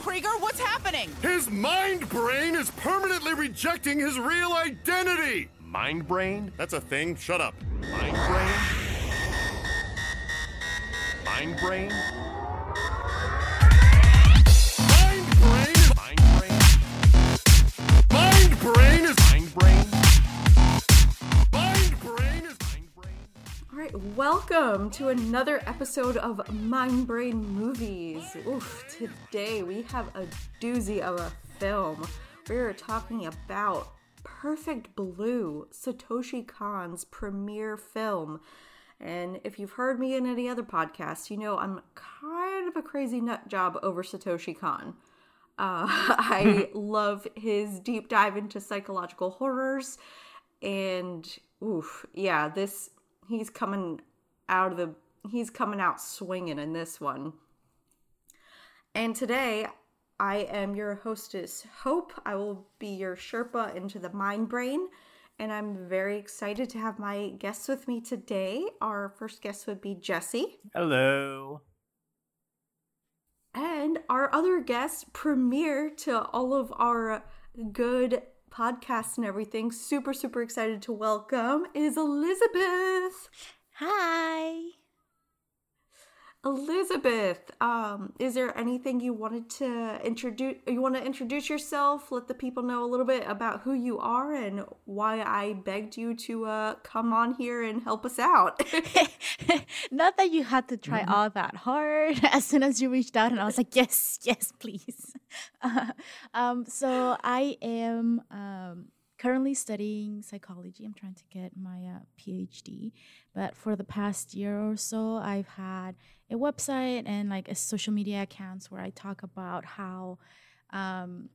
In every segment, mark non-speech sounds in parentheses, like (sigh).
Krieger? What's happening? His mind brain is permanently rejecting his real identity! Mind brain? That's a thing. Shut up. Mind brain? Mind brain? Mind brain. Mind brain? Mind brain is. Mind brain? Right, welcome to another episode of Mind Brain Movies. Oof, today we have a doozy of a film. We're talking about Perfect Blue, Satoshi Kon's premiere film. And if you've heard me in any other podcasts, you know I'm kind of a crazy nut job over Satoshi Kon. Uh, (laughs) I (laughs) love his deep dive into psychological horrors, and oof, yeah, this he's coming out of the he's coming out swinging in this one. And today, I am your hostess, Hope. I will be your Sherpa into the mind brain, and I'm very excited to have my guests with me today. Our first guest would be Jesse. Hello. And our other guest, premiere to all of our good podcasts and everything, super, super excited to welcome is Elizabeth. Hi. Elizabeth, um, is there anything you wanted to introduce? You want to introduce yourself? Let the people know a little bit about who you are and why I begged you to uh, come on here and help us out. (laughs) (laughs) Not that you had to try all that hard (laughs) as soon as you reached out, and I was like, yes, yes, please. um, so I am um, currently studying psychology. I'm trying to get my uh, PhD, but for the past year or so, I've had a website and like a social media accounts where I talk about how um,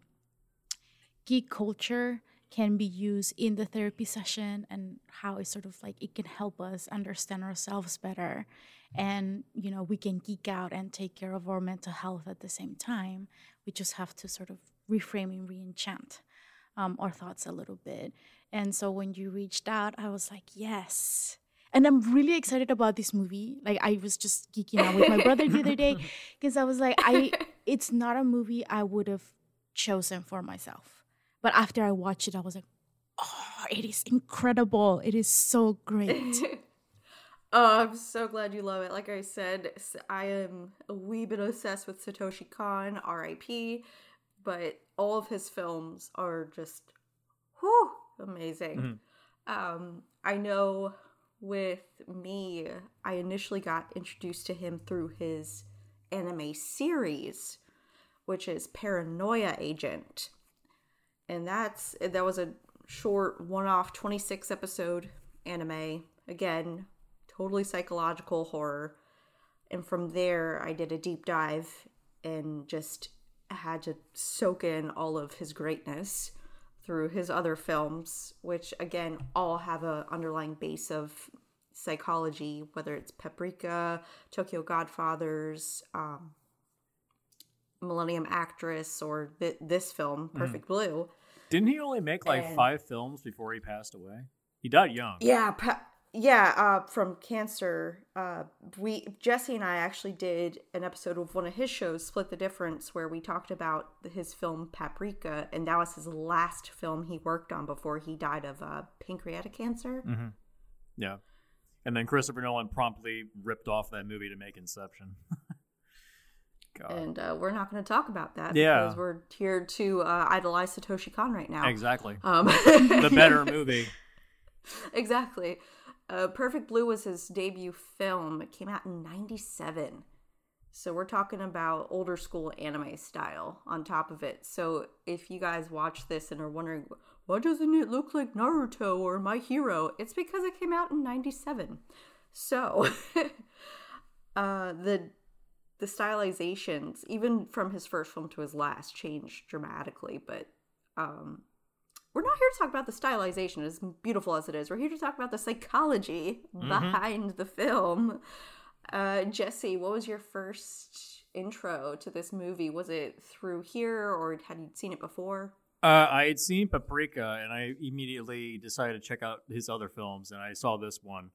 geek culture can be used in the therapy session and how it's sort of like it can help us understand ourselves better. And you know we can geek out and take care of our mental health at the same time. We just have to sort of reframe and re-enchant um, our thoughts a little bit and so when you reached out i was like yes and i'm really excited about this movie like i was just geeking out with my brother the other day (laughs) because i was like i it's not a movie i would have chosen for myself but after I watched it, I was like, oh, it is incredible. It is so great. (laughs) oh, I'm so glad you love it. Like I said, I am a wee bit obsessed with Satoshi Kon, RIP, but all of his films are just whew, amazing. Um, I know with me, I initially got introduced to him through his anime series, which is Paranoia Agent. And that's that was a short one-off 26 episode anime. Again, totally psychological horror. And from there, I did a deep dive and just had to soak in all of his greatness through his other films, which again all have a underlying base of psychology, whether it's Paprika, Tokyo Godfathers, um, Millennium Actress, or th- this film, Perfect Blue. Didn't he only make like And- five films before he passed away? He died young. Yeah, pa- yeah, uh, from cancer. Uh, we Jesse and I actually did an episode of one of his shows, Split the Difference, where we talked about his film Paprika, and that was his last film he worked on before he died of uh, pancreatic cancer. Mm-hmm. Yeah. And then Christopher Nolan promptly ripped off that movie to make Inception. (laughs) God. And uh, we're not going to talk about that Yeah. because we're here to uh, idolize Satoshi Kon right now. exactly. Um, the better (laughs) movie. exactly. Uh, Perfect Blue was his debut film. It came out in 97. So we're talking about older school anime style on top of it. So if you guys watch this and are wondering, why doesn't it look like Naruto or My Hero? It's because it came out in 97. So (laughs) uh, the the stylizations, even from his first film to his last, changed dramatically. But um, we're not here to talk about the stylization, as beautiful as it is. We're here to talk about the psychology behind the film. Uh, Jesse, what was your first intro to this movie? Was it through here, or had you seen it before? Uh, I had seen Paprika, and I immediately decided to check out his other films, and I saw this one.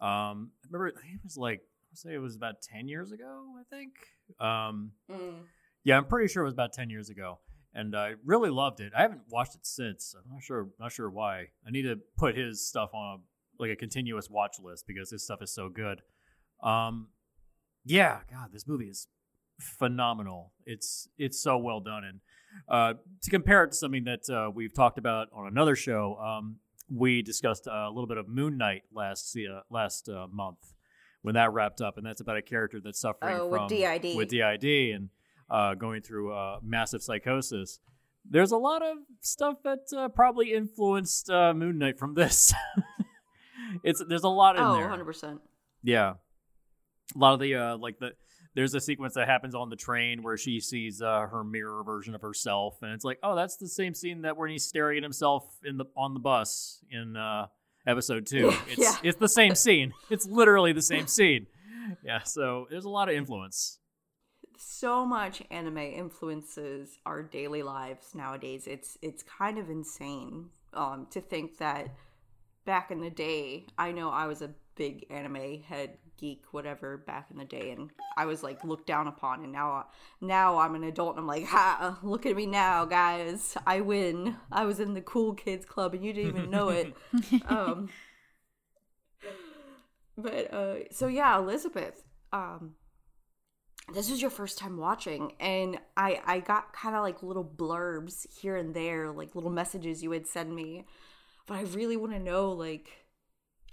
Um, I remember it was like I say it was about ten years ago, I think. Um, Mm. Yeah, I'm pretty sure it was about ten years ago, and I really loved it. I haven't watched it since. I'm not sure, not sure why. I need to put his stuff on a, like a continuous watch list because his stuff is so good. Um, yeah, God, this movie is phenomenal. It's it's so well done, and uh, to compare it to something that uh, we've talked about on another show, um, we discussed uh, a little bit of Moon Knight last uh, last uh, month when that wrapped up, and that's about a character that's suffering Oh, with from DID. with DID and uh, going through uh, massive psychosis. There's a lot of stuff that uh, probably influenced uh, Moon Knight from this. (laughs) it's there's a lot in Oh, there. 100%. Yeah, a lot of the uh, like the there's a sequence that happens on the train where she sees uh, her mirror version of herself, and it's like, oh, that's the same scene that when he's staring at himself in the on the bus in uh, episode two. (laughs) It's Yeah. it's the same scene. It's literally the same scene. Yeah, so there's a lot of influence. So much anime influences our daily lives nowadays. It's it's kind of insane um, to think that back in the day, I know I was a big anime head geek, whatever, back in the day, and I was like looked down upon. And now now I'm an adult, and I'm like, ha! Look at me now, guys! I win. I was in the cool kids club, and you didn't even know it. (laughs) um, but uh, so yeah, Elizabeth. Um, this was your first time watching and i i got kind of like little blurbs here and there like little messages you would send me. But i really want to know like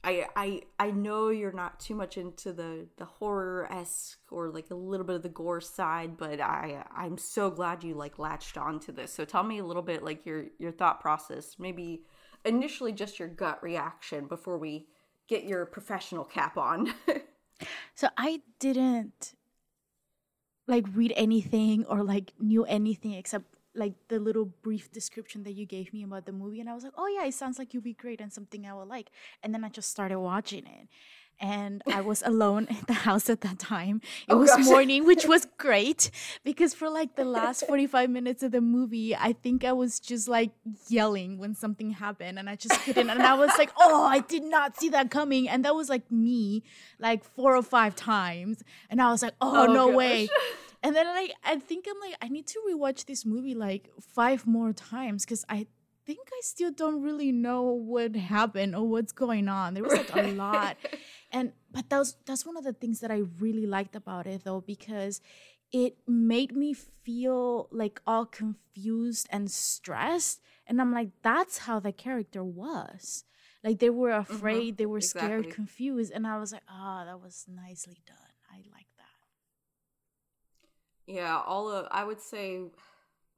i i i know you're not too much into the the horror-esque or like a little bit of the gore side but i i'm so glad you like latched on to this. So tell me a little bit like your your thought process maybe initially just your gut reaction before we get your professional cap on. (laughs) So I didn't like read anything or like knew anything except like the little brief description that you gave me about the movie and I was like, "Oh yeah, it sounds like you'd be great and something I would like." And then I just started watching it. And I was alone in the house at that time. It Oh, was gosh. morning, which was (laughs) great because for like the last 45 minutes of the movie, I think I was just like yelling when something happened and I just couldn't. And I was like, oh, I did not see that coming. And that was like me like four or five times. And I was like, oh, Oh, no gosh. way. (laughs) And then like I think I'm like, I need to rewatch this movie like five more times because I think I still don't really know what happened or what's going on. There was like a lot. And but that's that's one of the things that I really liked about it though, because it made me feel like all confused and stressed. And I'm like, that's how the character was. Like they were afraid, they were scared, confused. And I was like, ah, that was nicely done. I like that. Yeah, all of I would say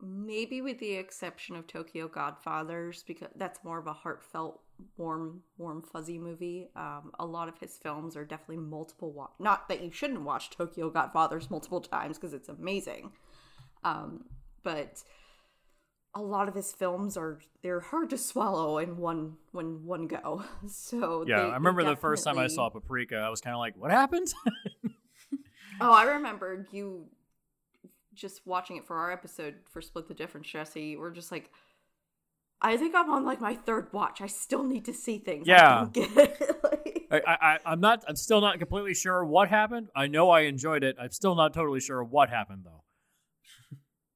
maybe with the exception of Tokyo Godfathers because that's more of a heartfelt warm warm fuzzy movie. Um, a lot of his films are definitely multiple wa- not that you shouldn't watch Tokyo Godfathers multiple times because it's amazing. Um, but a lot of his films are they're hard to swallow in one when one go. (laughs) So Yeah, they- I remember the first time I saw Paprika, I was kind of like, "What happened?" (laughs) Oh, I remember you just watching it for our episode for Split the Difference, Jesse. We're just like, I think I'm on like my third watch. I still need to see things. I Yeah. it. (laughs) Like- I, I, I'm not. I'm still not completely sure what happened. I know I enjoyed it. I'm still not totally sure what happened though.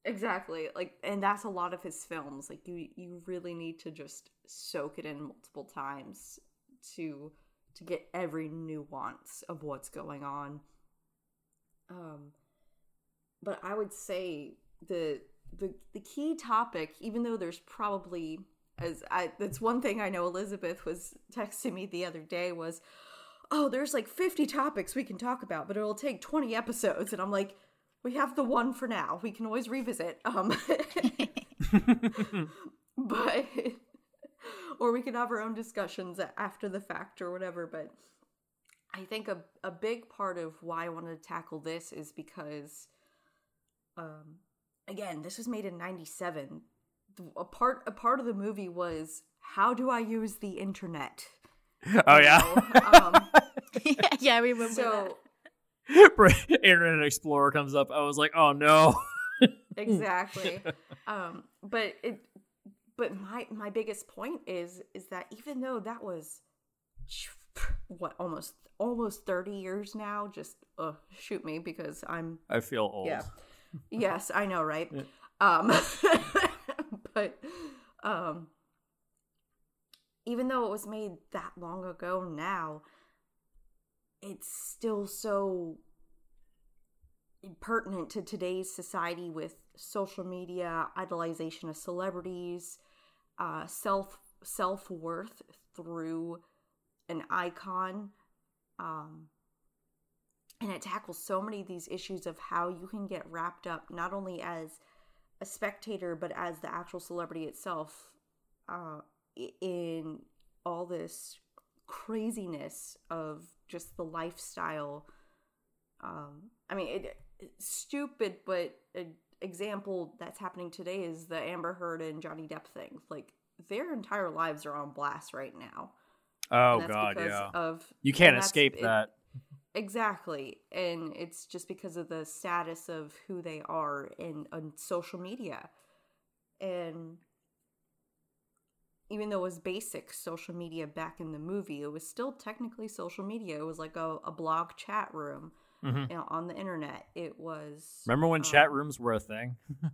exactly. Like, and that's a lot of his films. Like, you you really need to just soak it in multiple times to to get every nuance of what's going on. Um, but I would say the the the key topic, even though there's probably as I that's one thing I know Elizabeth was texting me the other day was, oh, there's like 50 topics we can talk about, but it'll take 20 episodes, and I'm like, we have the one for now. We can always revisit. Um, (laughs) (laughs) but or we can have our own discussions after the fact or whatever. But I think a a big part of why I wanted to tackle this is because, um, again, this was made in '97. A part a part of the movie was how do I use the internet? Oh You yeah, know? um, (laughs) yeah, I remember that. so (laughs) Internet Explorer comes up. I was like, "Oh no." (laughs) exactly um but it but my my biggest point is is that even though that was what almost almost 30 years now just uh shoot me because i'm I feel old. yeah yes, I know, right? Um, (laughs) but um, even though it was made that long ago now, it's still so pertinent to today's society with social media, idolization of celebrities, uh, self self worth through an icon. Um, and it tackles so many of these issues of how you can get wrapped up not only as a spectator but as the actual celebrity itself uh, in all this craziness of just the lifestyle um, i mean it, it's stupid but an example that's happening today is the amber heard and johnny depp thing like their entire lives are on blast right now Oh god, because yeah. of You can't escape it- that. Exactly. And it's just because of the status of who they are in on social media. And even though it was basic social media back in the movie, it was still technically social media. It was like a, a blog chat room Mhm. you know, on the internet. It was Remember when chat um, rooms were a thing? (laughs)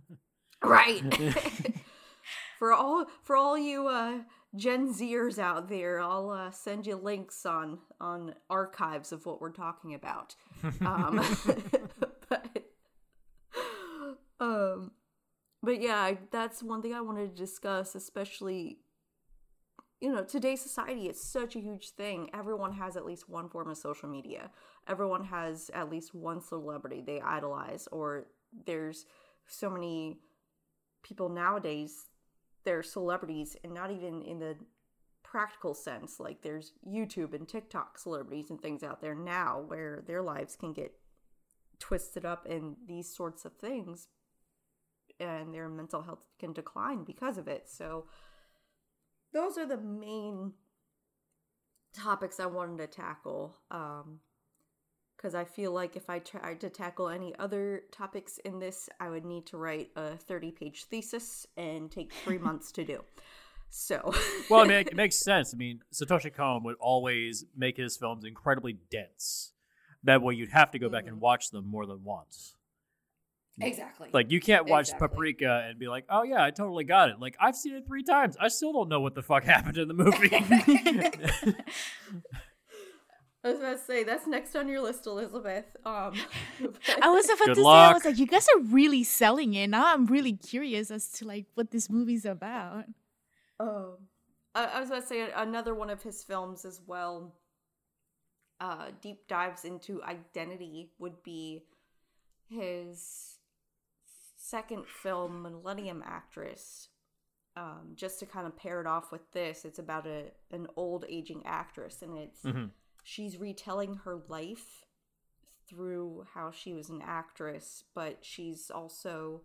Right. (laughs) (laughs) for all for all you uh Gen Zers out there, I'll uh, send you links on on archives of what we're talking about. (laughs) Um, (laughs) but, um, but yeah, that's one thing I wanted to discuss, especially. You know, today's society is such a huge thing. Everyone has at least one form of social media. Everyone has at least one celebrity they idolize, or there's so many people nowadays they're celebrities and not even in the practical sense like there's youtube and tiktok celebrities and things out there now where their lives can get twisted up in these sorts of things and their mental health can decline because of it. So those are the main topics i wanted to tackle. Um because I feel like if I tried to tackle any other topics in this, I would need to write a 30 page thesis and take three (laughs) months to do. So, (laughs) well, I mean, it makes sense. I mean, Satoshi Kon would always make his films incredibly dense. That way, you'd have to go back and mm-hmm. watch them more than once. exactly. Like, you can't watch Exactly. Paprika and be like, "Oh yeah, I totally got it." Like, I've seen it three times. I still don't know what the fuck (laughs) happened in the movie. I was about to say that's next on your list, Elizabeth. Um, (laughs) (laughs) I was about Good to say, I was like, you guys are really selling it. Now I'm really curious as to like what this movie's about. Um, I, I was about to say another one of his films as well. Uh, deep dives into identity would be his second film, Millennium Actress. Um, just to kind of pair it off with this, it's about a an old aging actress, and it's Mhm. She's retelling her life through how she was an actress, but she's also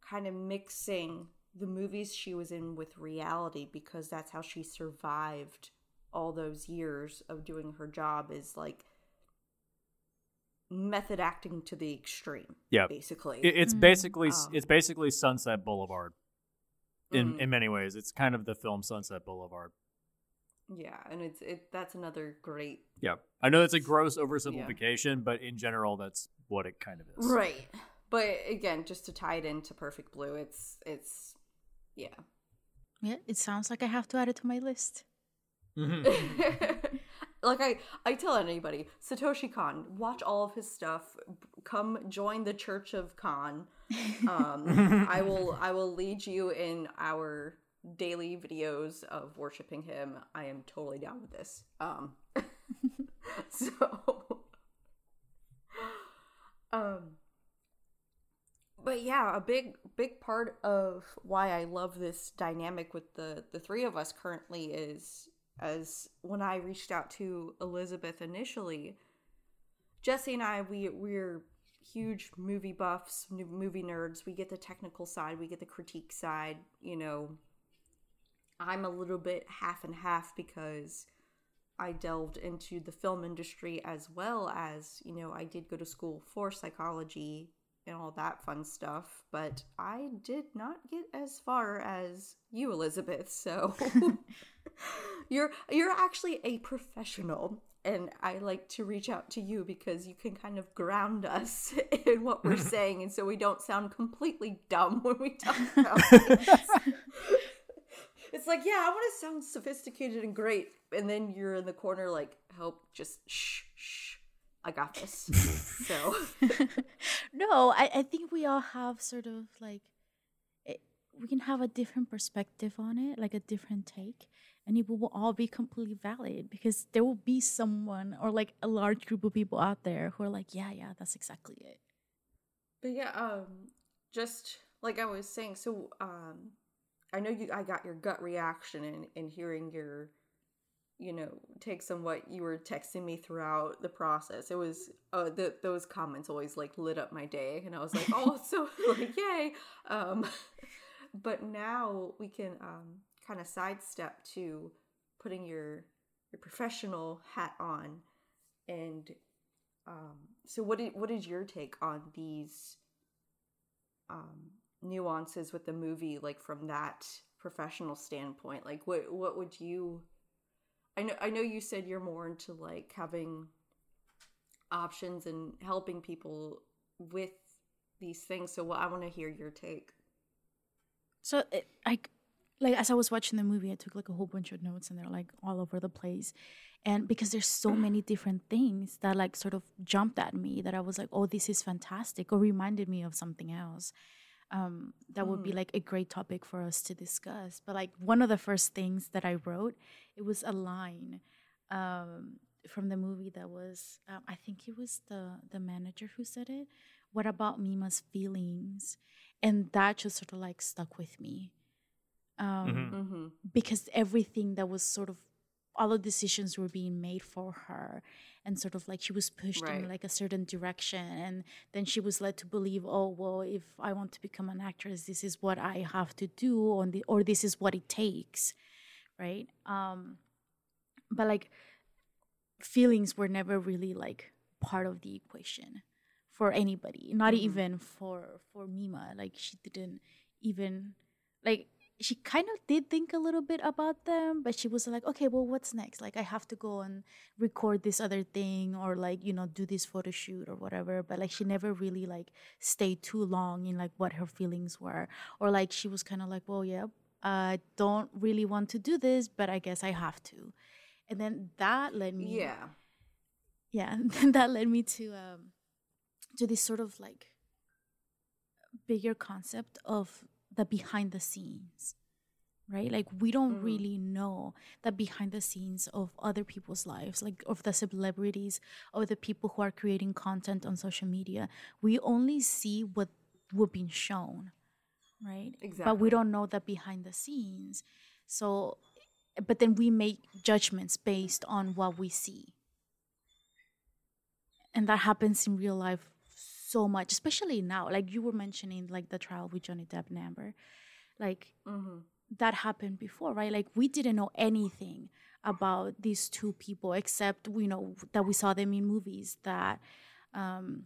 kind of mixing the movies she was in with reality because that's how she survived all those years of doing her job is like method acting to the extreme Yeah. basically it's Mm. basically Um, it's basically Sunset Boulevard. In Mm. in many ways, it's kind of the film Sunset Boulevard. Yeah and it's it that's another great Yeah, I know it's a gross oversimplification, but in general, that's what it kind of is. right but again just to tie it into perfect blue it's it's yeah Yeah, it sounds like I have to add it to my list. Mhm. (laughs) like I, I tell anybody, Satoshi Kon, watch all of his stuff. Come join the Church of Kon. (laughs) Um, I will, I will lead you in our daily videos of worshiping him. I am totally down with this. Um, (laughs) so, (laughs) um, but yeah, a big big part of why I love this dynamic with the the three of us currently is as when I reached out to Elizabeth initially, Jesse and I we we're huge movie buffs, movie nerds. We get the technical side, we get the critique side, you know. I'm a little bit half and half because I delved into the film industry as well as, you know, I did go to school for psychology and all that fun stuff, but I did not get as far as you, Elizabeth. So (laughs) (laughs) you're you're actually a professional and I like to reach out to you because you can kind of ground us (laughs) in what we're saying, and so we don't sound completely dumb when we talk about. It's like, yeah, I want to sound sophisticated and great, and then you're in the corner like, help, just shh, shh. I got this. (laughs) so (laughs) no, I, I think we all have sort of like it, we can have a different perspective on it, like a different take, and it will all be completely valid because there will be someone or like a large group of people out there who are like, yeah, yeah, that's exactly it. But yeah, um, just like I was saying, so um, I know you. I got your gut reaction in in hearing your, you know, takes on what you were texting me throughout the process. It was uh, the those comments always like lit up my day, and I was like, oh, (laughs) so like yay. Um, (laughs) but now we can um kind of sidestep to putting your your professional hat on and um so what did, what is your take on these um nuances with the movie like from that professional standpoint like what what would you I know I know you said you're more into like having options and helping people with these things so what I want to hear your take So it, I like as I was watching the movie, I took like a whole bunch of notes and they're like all over the place. And because there's so (clears throat) many different things that like sort of jumped at me that I was like, oh, this is fantastic, or reminded me of something else. Um, that would be like a great topic for us to discuss. But like one of the first things that I wrote, it was a line um, from the movie that was, um, I think it was the the manager who said it. What about Mima's feelings? And that just sort of like stuck with me um, mm-hmm. because everything that was sort of all the decisions were being made for her and sort of like she was pushed Right. in like a certain direction and then she was led to believe oh well if i want to become an actress this is what i have to do on the or this is what it takes right um but like feelings were never really like part of the equation for anybody not even for for mima like she didn't even like she kind of did think a little bit about them but she was like okay well what's next? Like i have to go and record this other thing or like you know do this photo shoot or whatever. But like she never really like stayed too long in like what her feelings were. Or like she was kind of like well yeah i don't really want to do this but i guess i have to. And then that led me yeah. Yeah (laughs) that led me to um to this sort of like bigger concept of the behind the scenes right? Like we don't mm-hmm. really know the behind the scenes of other people's lives like of the celebrities or the people who are creating content on social media. We only see what we've been shown right? Exactly but we don't know the behind the scenes. So but then we make judgments based on what we see. And that happens in real life so much especially now like you were mentioning like the trial with johnny depp and amber like mm-hmm. that happened before right like we didn't know anything about these two people except you know that we saw them in movies that um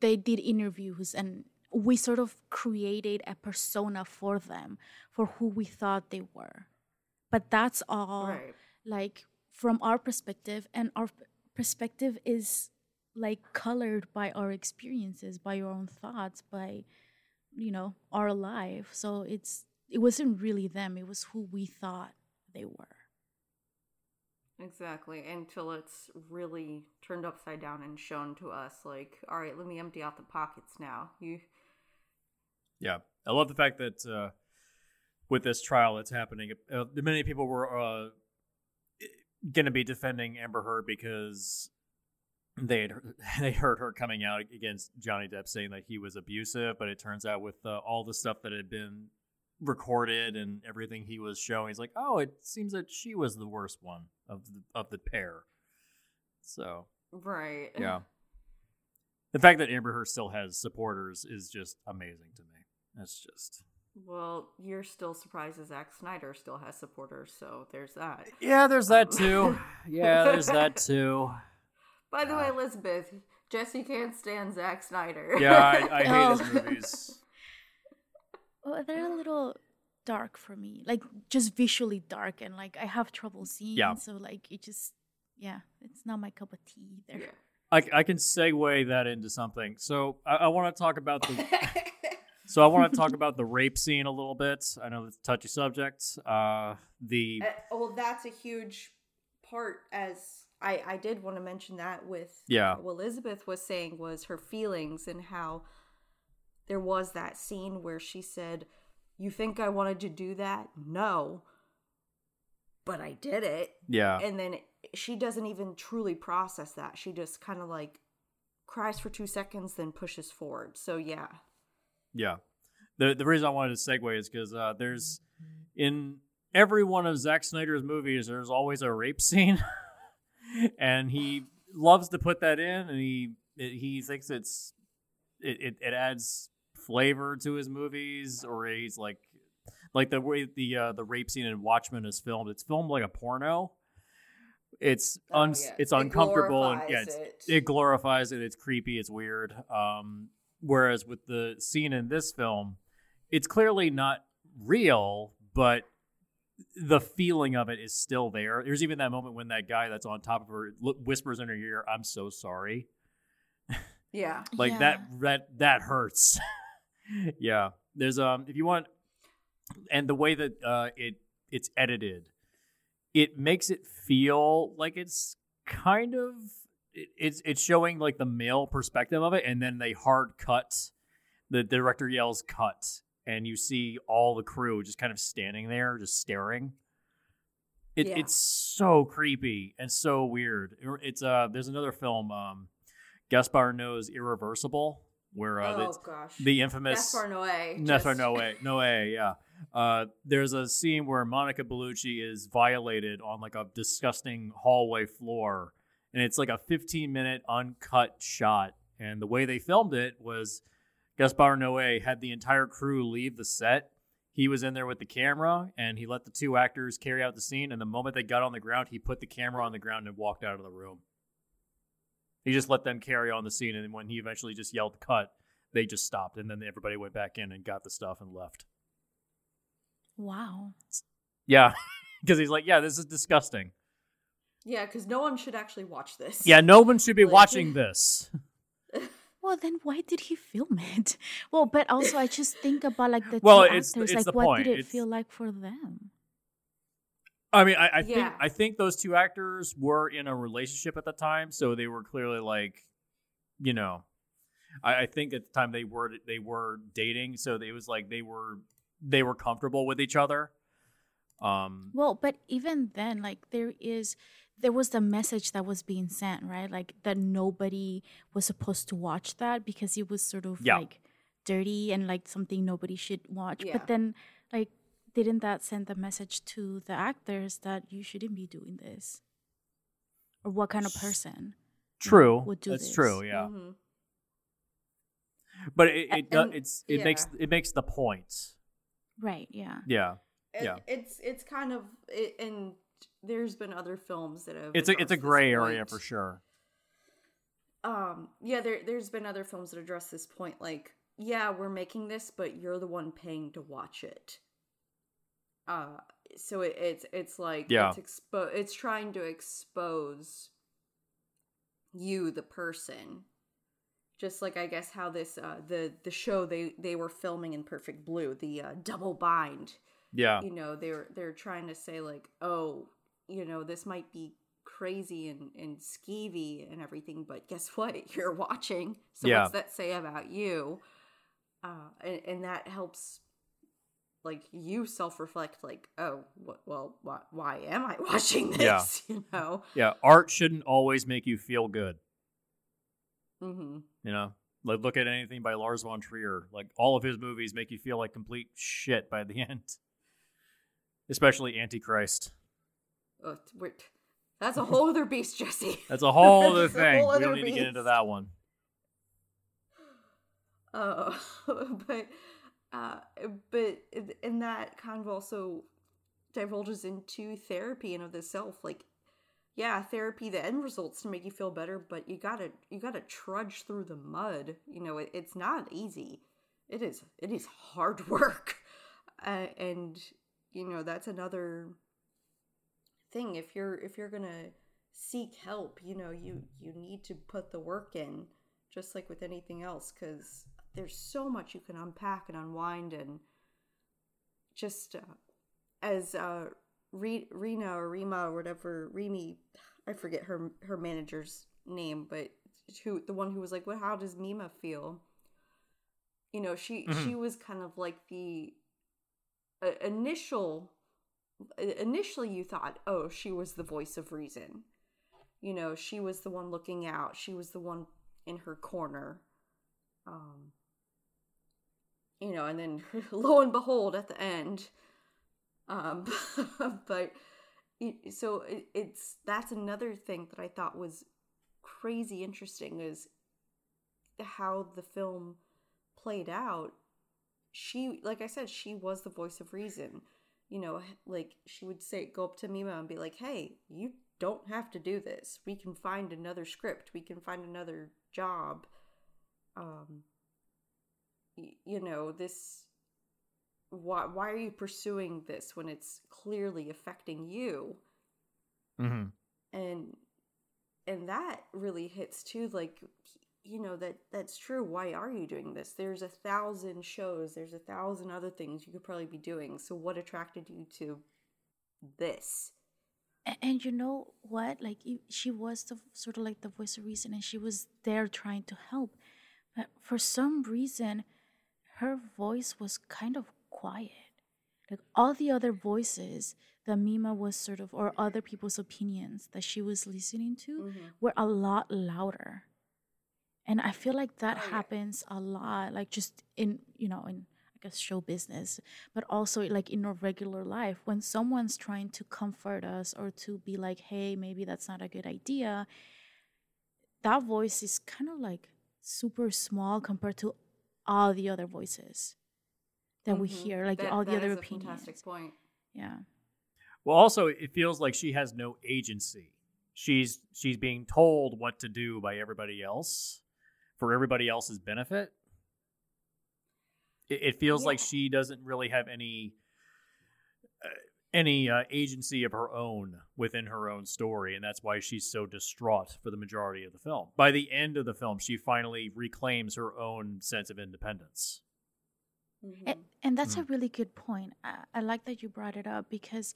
they did interviews and we sort of created a persona for them for who we thought they were but that's all Right. like from our perspective and our perspective is like colored by our experiences by our own thoughts by you know our life so it's it wasn't really them it was who we thought they were Exactly. Until it's really turned upside down and shown to us like, all right, let me empty out the pockets now. You Yeah, I love the fact that uh, with this trial that's happening, uh, many people were uh, going to be defending Amber Heard because they had (laughs) they heard her coming out against Johnny Depp saying that he was abusive, but it turns out with uh, all the stuff that had been recorded and everything he was showing, he's like, oh, it seems that she was the worst one of the, of the pair. So right. yeah. (laughs) The fact that Amber Heard still has supporters is just amazing to me. That's just Well, you're still surprised that Zack Snyder still has supporters, so there's that. Yeah, there's that too. (laughs) yeah, there's that too. By the way, Elizabeth, Jesse can't stand Zack Snyder. (laughs) Yeah, I, I hate Oh. his movies. (laughs) well they're a little dark for me like just visually dark and like i have trouble seeing Yeah. so like it just yeah, it's not my cup of tea either. Yeah. I, I can segue that into something. So I, I want to talk about the. (laughs) so I want to talk about the rape scene a little bit. I know it's a touchy subject. Uh, the Uh, well, that's a huge part. As I, I did want to mention that with Yeah. what Elizabeth was saying was her feelings and how there was that scene where she said, "You think I wanted to do that? No, but I did it." yeah And then she doesn't even truly process that. She just kind of like cries for two seconds, then pushes forward. So yeah, Yeah. The the reason I wanted to segue is because uh, there's in every one of Zack Snyder's movies, there's always a rape scene, (laughs) and he loves to put that in, and he he thinks it's it, it, it adds flavor to his movies, or he's like like the way the uh, the rape scene in Watchmen is filmed. It's filmed like a porno. It's Oh, yeah. it's It uncomfortable and yeah, it. it glorifies it. It's creepy. It's weird. Um, whereas with the scene in this film, it's clearly not real, but the feeling of it is still there. There's even that moment when that guy that's on top of her whispers in her ear, "I'm so sorry." (laughs) yeah, Like Yeah. that that that hurts. (laughs) yeah. There's um if you want and the way that uh it it's edited, it makes it feel like it's kind of it, it's it's showing like the male perspective of it and then they hard cut the director yells cut and you see all the crew just kind of standing there just staring it, Yeah. it's so creepy and so weird it's uh there's another film um gaspar Noe's irreversible where uh oh gosh, the infamous Gaspar Noé. Gaspar just- Noé, Noé, yeah. Uh, there's a scene where Monica Bellucci is violated on like a disgusting hallway floor, and it's like a 15 minute uncut shot. And the way they filmed it was Gaspar Noé had the entire crew leave the set. He was in there with the camera, and he let the two actors carry out the scene. And the moment they got on the ground, he put the camera on the ground and walked out of the room. He just let them carry on the scene, and when he eventually just yelled "cut," they just stopped, and then everybody went back in and got the stuff and left. Wow. Yeah, (laughs) because he's like, "Yeah, this is disgusting." Yeah, because no one should actually watch this. Yeah, no one should be Like- watching (laughs) this. Well, then why did he film it? (laughs) Well, but also I just think about like the Well, two it's- actors. it's like, the what point. did it It's- feel like for them? I mean, I, I think I think those two actors were in a relationship at the time, so they were clearly like, you know, I, I think at the time they were they were dating, so it was like they were they were comfortable with each other. Um, Well, but even then, like there is, there was the message that was being sent, right? Like that nobody was supposed to watch that because it was sort of Yeah. like dirty and like something nobody should watch. Yeah. But then, like, didn't that send the message to the actors that you shouldn't be doing this? Or what kind of person? true, would do that's this. true. Yeah, Mhm. but it, it do- And- it's it makes it makes the point. Right. Yeah. Yeah, It- Yeah. it's it's kind of it, and there's been other films that have. it's a it's a gray area point. for sure. Um, yeah, there there's been other films that address this point. Like, yeah, we're making this, but you're the one paying to watch it. Uh, so it, it's it's like Yeah. it's expo- it's trying to expose you, the person. Just like I guess how this uh the the show they they were filming in Perfect Blue, the uh, double bind Yeah, you know they're they're trying to say like oh you know this might be crazy and and skeevy and everything but guess what (laughs) you're watching so Yeah. what's that say about you uh and, and that helps like you self-reflect like oh what well why, why am i (laughs) watching this Yeah. (laughs) you know yeah. Art shouldn't always make you feel good. hmm You know, like look at anything by Lars von Trier. Like all of his movies make you feel like complete shit by the end. Especially Antichrist. Oh, that's a (laughs) whole other beast jesse (laughs) That's a whole (laughs) other thing. whole we other don't need to get into that one. Uh, but uh, but and that kind of also divulges into therapy and of the self. Like, yeah, therapy. The end results to make you feel better, but you gotta you gotta trudge through the mud. You know, it, it's not easy. It is it is hard work, uh, and you know that's another thing. If you're if you're gonna seek help. You know, you you need to put the work in, just like with anything else, because there's so much you can unpack and unwind, and just uh, as uh, Re- Rena or Rima or whatever Remy, I forget her her manager's name, but who the one who was like, "What? How does Mima feel?" You know, she she was kind of like the uh, initial initially you thought oh she was the voice of reason. You know she was the one looking out. She was the one in her corner. Um you know and then (laughs) lo and behold at the end um (laughs) but it, so it, it's that's another thing that i thought was crazy interesting is how the film played out. She like i said she was the voice of reason you know like she would say go up to mima and be like hey you don't have to do this. We can find another script. We can find another job. Um y- you know this why why are you pursuing this when it's clearly affecting you? Mm-hmm. and and that really hits too like you know that that's true why are you doing this there's a thousand shows there's a thousand other things you could probably be doing so what attracted you to this A- And you know what? Like she was the sort of like the voice of reason, and she was there trying to help. But for some reason, her voice was kind of quiet. Like all the other voices that Mima was sort of, or other people's opinions that she was listening to, mm-hmm. were a lot louder. And I feel like that Oh, yeah. happens a lot, like just in, you know, in I guess show business, but also like in our regular life when someone's trying to comfort us or to be like, hey, maybe that's not a good idea. That voice is kind of like super small compared to all the other voices that we Mhm. hear, like That- all the that other is a opinions. fantastic point Yeah. Well, also, it feels like she has no agency. She's she's being told what to do by everybody else for everybody else's benefit. It, it feels like she doesn't really have any uh, any uh, agency of her own within her own story, and that's why she's so distraught for the majority of the film. By the end of the film, she finally reclaims her own sense of independence. Mhm. And, and that's a really good point. I, I like that you brought it up because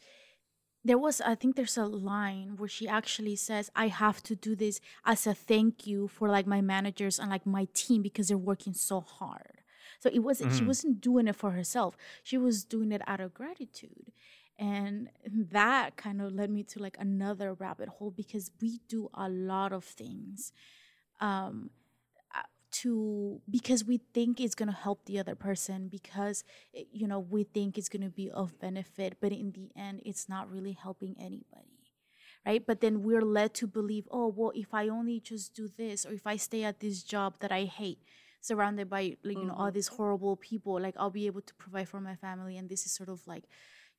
there was, I think there's a line where she actually says, I have to do this as a thank you for like my managers and like my team because they're working so hard. So it wasn't, she Mhm. wasn't doing it for herself. She was doing it out of gratitude. And that kind of led me to like another rabbit hole because we do a lot of things. Um, to because we think it's going to help the other person because eh, you know we think it's going to be of benefit but in the end it's not really helping anybody right? But then we're led to believe oh well if i only just do this or if i stay at this job that i hate surrounded by like you know all these horrible people like i'll be able to provide for my family and this is sort of like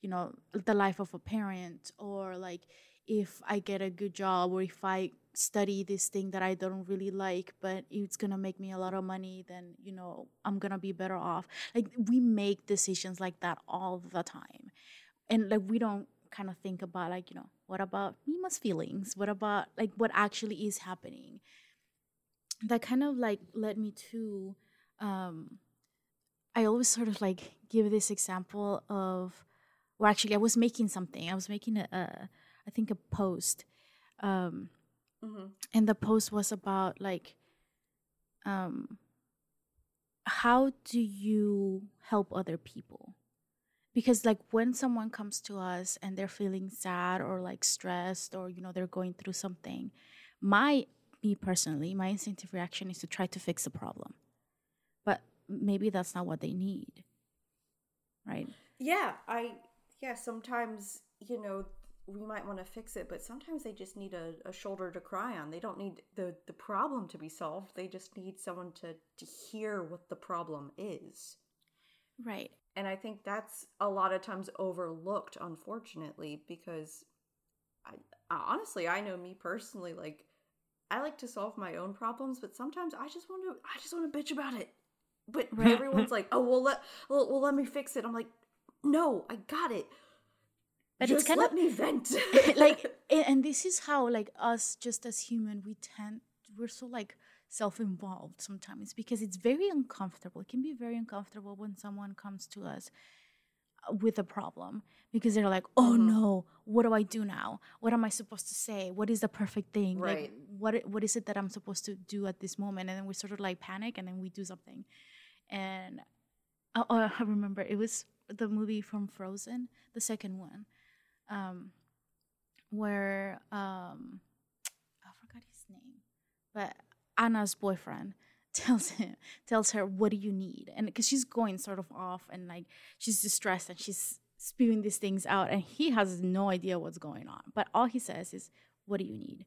you know the life of a parent or like if i get a good job or if i study this thing that i don't really like but it's gonna make me a lot of money then you know i'm gonna be better off. Like we make decisions like that all the time. And like we don't kind of think about like you know what about mima's feelings? What about like what actually is happening? That kind of like led me to um i always sort of like give this example of well actually i was making something. I was making a, a i think a post um Mhm. and the post was about like um how do you help other people? Because like when someone comes to us and they're feeling sad or like stressed or you know they're going through something my me personally my instinctive reaction is to try to fix the problem. But maybe that's not what they need right? Yeah, I yeah, sometimes, you know, we might want to fix it, but sometimes they just need a, a shoulder to cry on. They don't need the the problem to be solved. They just need someone to to hear what the problem is. right And I think that's a lot of times overlooked unfortunately because I, honestly, I know me personally like I like to solve my own problems, but sometimes I just want to I just want to bitch about it. But everyone's like, "Oh, well let well, well let me fix it." I'm like, "No, I got it." But Just it's kind let of me vent. like (laughs) and, this is how like us just as human we tend we're so like self-involved sometimes because it's very uncomfortable. It can be very uncomfortable when someone comes to us uh, with a problem because they're like oh Mhm. no what do i do now? What am i supposed to say? What is the perfect thing? Like Right. what what is it that i'm supposed to do at this moment? And then we sort of like panic and then we do something. And oh, oh, (laughs) i remember it was the movie from frozen the second one um where um I forgot his name, but Anna's boyfriend (laughs) tells him tells her what do you need? And because she's going sort of off and like she's distressed and she's spewing these things out and he has no idea what's going on. But all he says is what do you need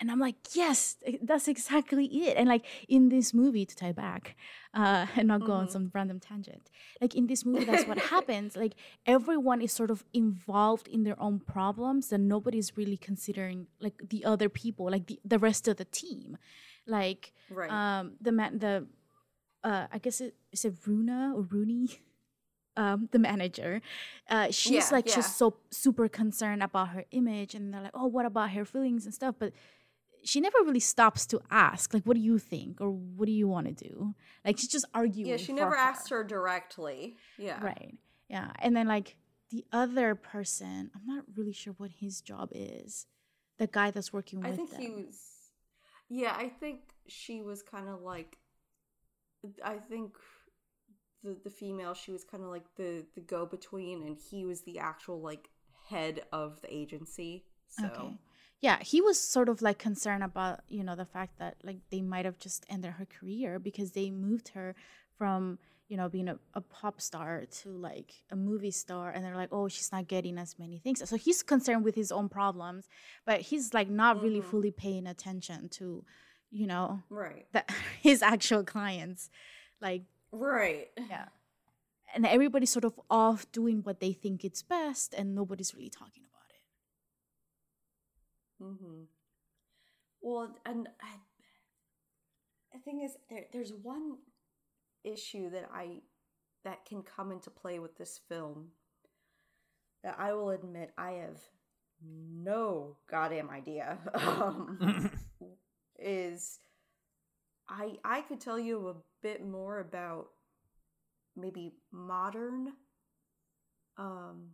and i'm like yes eh, that's exactly it and like in this movie to tie back uh (laughs) and not go on Mhm. some random tangent like in this movie that's what (laughs) happens like everyone is sort of involved in their own problems and nobody's really considering like the other people like the, the rest of the team like right. um the man the uh i guess it is it runa or rooney (laughs) um the manager uh she's Yeah, like yeah. just so super concerned about her image and they're like oh what about her feelings and stuff but she never really stops to ask like what do you think or what do you want to do like she's just arguing yeah, she never asked her directly. Yeah. right yeah and then like the other person i'm not really sure what his job is the guy that's working with I think them. he was. Yeah, I think she was kind of like. I think the the female she was kind of like the the go between, and he was the actual like head of the agency. So Okay. Yeah, he was sort of like concerned about, you know, the fact that like they might have just ended her career because they moved her from, you know, being a, a pop star to like a movie star and they're like, oh, she's not getting as many things. So he's concerned with his own problems, but he's like not really Mhm. fully paying attention to, you know, right, that (laughs) his actual clients. Like right. yeah. And everybody's sort of off doing what they think it's best and nobody's really talking. Mm-hmm. Well, and I, the thing is, there there's one issue that I that can come into play with this film that I will admit I have no goddamn idea. Um, (laughs) is I I could tell you a bit more about maybe modern um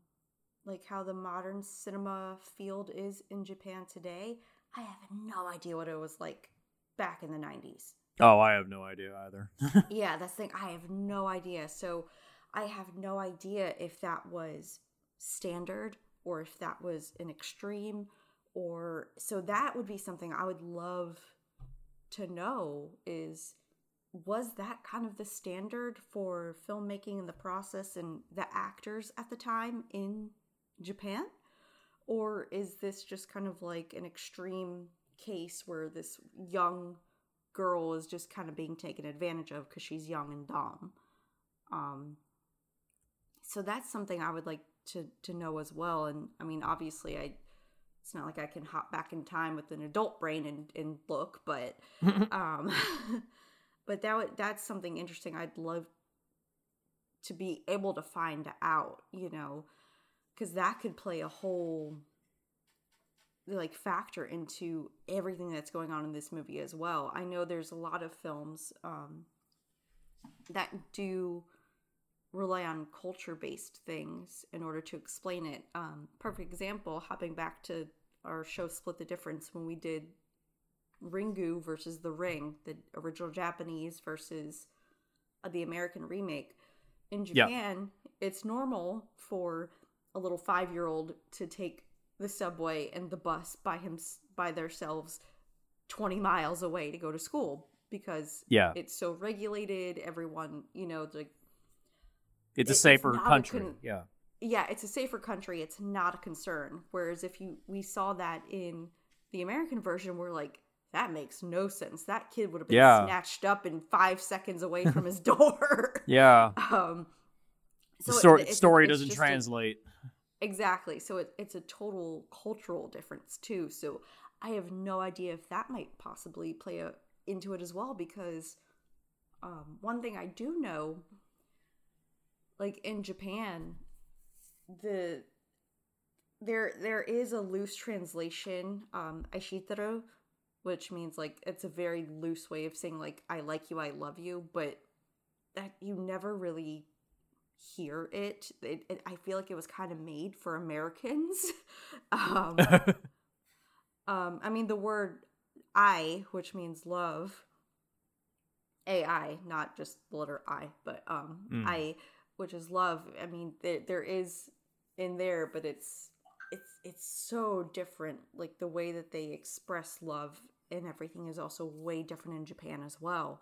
like how the modern cinema field is in Japan today. I have no idea what it was like back in the 90s. oh, I have no idea either. (laughs) yeah, that's the thing. I have no idea. So I have no idea if that was standard or if that was an extreme or so that would be something I would love to know is was that kind of the standard for filmmaking and the process and the actors at the time in Japan? Or is this just kind of like an extreme case where this young girl is just kind of being taken advantage of because she's young and dumb? Um, so that's something I would like to to know as well. And I mean, obviously, I it's not like I can hop back in time with an adult brain and, and look, but (laughs) um, (laughs) but that would, that's something interesting. I'd love to be able to find out, you know, because that could play a whole like factor into everything that's going on in this movie as well. I know there's a lot of films um, that do rely on culture based things in order to explain it. Um, perfect example, hopping back to our show Split the Difference when we did Ringu versus The Ring, the original Japanese versus uh, the American remake. In Yeah. Japan, it's normal for a little five year old to take the subway and the bus by him by themselves 20 miles away to go to school because Yeah. it's so regulated everyone you know like It's a it's safer a country. con- yeah. yeah, it's a safer country. It's not a concern. Whereas if you we saw that in the American version, we're like, that makes no sense. That kid would have been Yeah. snatched up in five seconds away from his (laughs) door. Yeah. (laughs) um, The so it- story, story it's doesn't just a- translate. Exactly. So it, it's a total cultural difference too. So I have no idea if that might possibly play a, into it as well because um, one thing I do know, like in Japan, the there there is a loose translation, um, Aishiteru, which means like it's a very loose way of saying like I like you, I love you, but that you never really hear it. it, it I feel like it was kind of made for Americans. (laughs) um, (laughs) um, I mean the word I, which means love, AI, not just the letter I, but um, Mm. I, which is love. I mean, there there is in there, but it's it's it's so different. Like the way that they express love and everything is also way different in Japan as well.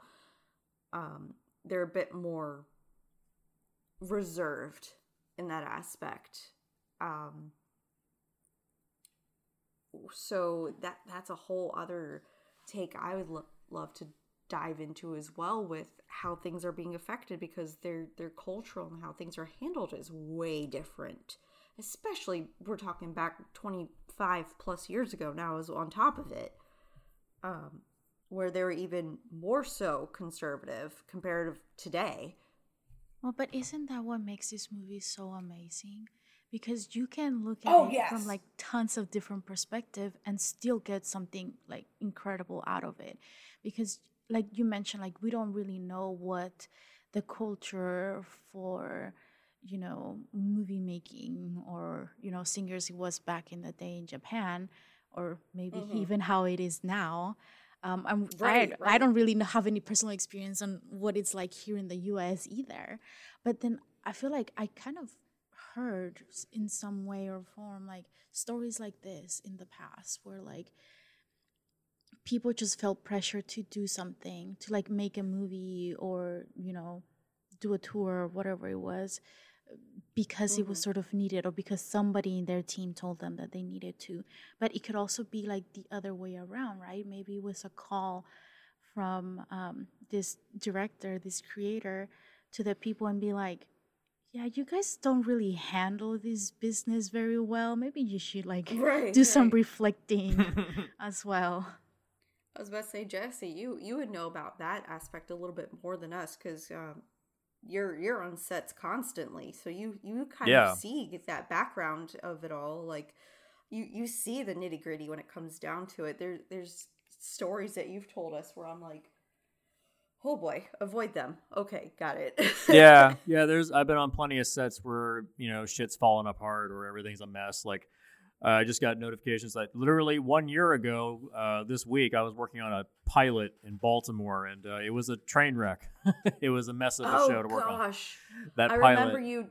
Um, they're a bit more reserved in that aspect. Um, so that that's a whole other take I would lo- love to dive into as well with how things are being affected because their their cultural and how things are handled is way different. Especially we're talking back 25 plus years ago now is on top of it. Um where they were even more so conservative compared to today. Well, but isn't that what makes this movie so amazing? Because you can look at Oh, it yes. from like tons of different perspective and still get something like incredible out of it. Because like you mentioned, like we don't really know what the culture for you know movie making or you know singers was back in the day in Japan, or maybe mm-hmm. even how it is now. Um, I'm, Right, I, I don't really have any personal experience on what it's like here in the U.S. either. But then I feel like I kind of heard in some way or form like stories like this in the past where like people just felt pressure to do something to like make a movie or you know do a tour or whatever it was because it was sort of needed or because somebody in their team told them that they needed to. But it could also be like the other way around right? Maybe it was a call from um, this director this creator to the people and be like yeah you guys don't really handle this business very well. Maybe you should like (laughs) Right, do some reflecting (laughs) as well. I was about to say, Jesse, you you would know about that aspect a little bit more than us because um, you're you're on sets constantly, so you you kind Yeah. of see that background of it all. Like you you see the nitty gritty when it comes down to it. There there's stories that you've told us where I'm like, oh boy, avoid them. Okay, got it. yeah, (laughs) yeah. There's I've been on plenty of sets where you know shit's falling apart or everything's a mess. Like uh, I just got notifications that literally one year ago uh, this week I was working on a pilot in Baltimore and uh, it was a train wreck. (laughs) it was a mess of a oh show to work on. Oh, gosh, That I pilot remember you.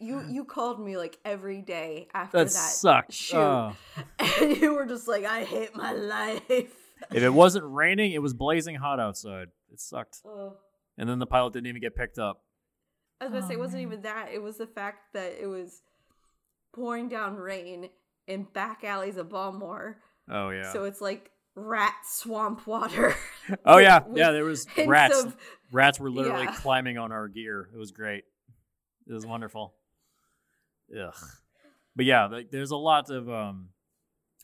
You you called me like every day after that that, sucked. shoot, Oh. (laughs) and you were just like, "I hate my life." if it wasn't raining, it was blazing hot outside. It sucked. Oh. And then the pilot didn't even get picked up. I was gonna say it Oh, wasn't man. even that. It was the fact that it was pouring down rain in back alleys of Baltimore. Oh yeah. So it's like rat swamp water. (laughs) oh yeah, (laughs) with yeah. There was rats. of- Rats were literally Yeah. climbing on our gear. It was great. It was wonderful. Ugh. But yeah, like, there's a lot of um,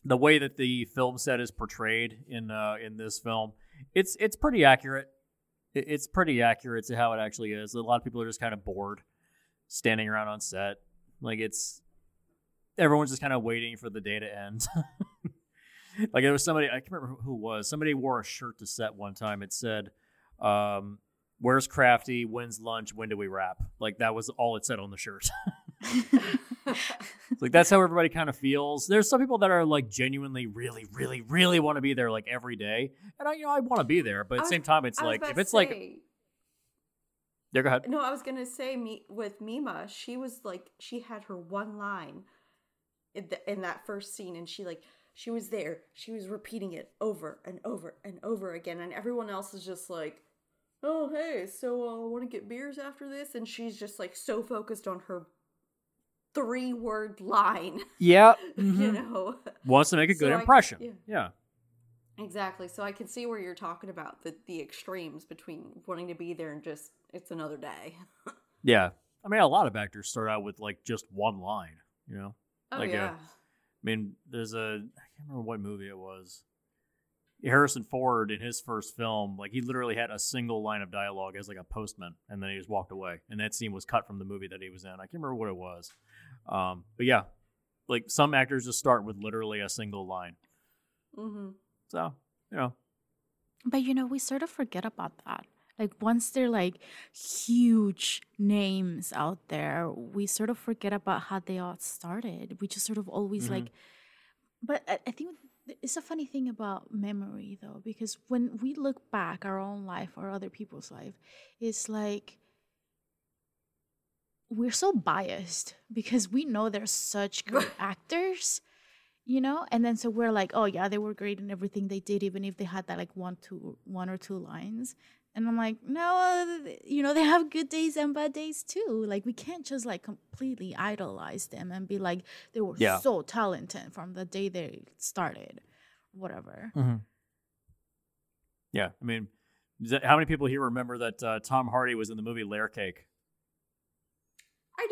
the way that the film set is portrayed in uh, in this film. It's it's pretty accurate. It, it's pretty accurate to how it actually is. A lot of people are just kind of bored, standing around on set. Like it's everyone's just kind of waiting for the day to end. (laughs) like there was somebody I can't remember who it was. Somebody wore a shirt to set one time. It said, um, "Where's Crafty? When's lunch? When do we wrap?" Like that was all it said on the shirt. (laughs) Like that's how everybody kind of feels. There's some people that are like genuinely, really, really, really want to be there like every day, and I, you know, I want to be there, but at the same time, it's like if it's like, yeah, go ahead. no, I was gonna say me with Mima. She was like she had her one line in, the, in that first scene, and she like she was there. She was repeating it over and over and over again, and everyone else is just like. Oh hey, so uh, want to get beers after this? And she's just like so focused on her three word line, Yeah, (laughs) you mhm. know. wants to make a good I- impression. yeah. yeah. Exactly. So I can see where you're talking about the the extremes between wanting to be there and just it's another day. (laughs) Yeah. I mean, a lot of actors start out with like just one line, you know? Oh Like, uh, yeah. I mean, there's a, I can't remember what movie it was. Harrison Ford in his first film, like he literally had a single line of dialogue as like a postman, and then he just walked away. And that scene was cut from the movie that he was in. I can't remember what it was. Um, but yeah, like some actors just start with literally a single line. Mm-hmm. So you know, But you know, we sort of forget about that. Like once they're like huge names out there, we sort of forget about how they all started. We just sort of always mm-hmm. like but I, I think it's a funny thing about memory though, because when we look back our own life or other people's life, it's like we're so biased because we know they're such (laughs) great actors you know? And then so we're like oh yeah they were great in everything they did even if they had that like one two one or two lines and i'm like no you know they have good days and bad days too like we can't just like completely idolize them and be like they were Yeah. so talented from the day they started whatever yeah. I mean, that- how many people here remember that uh, Tom Hardy was in the movie Layer Cake? I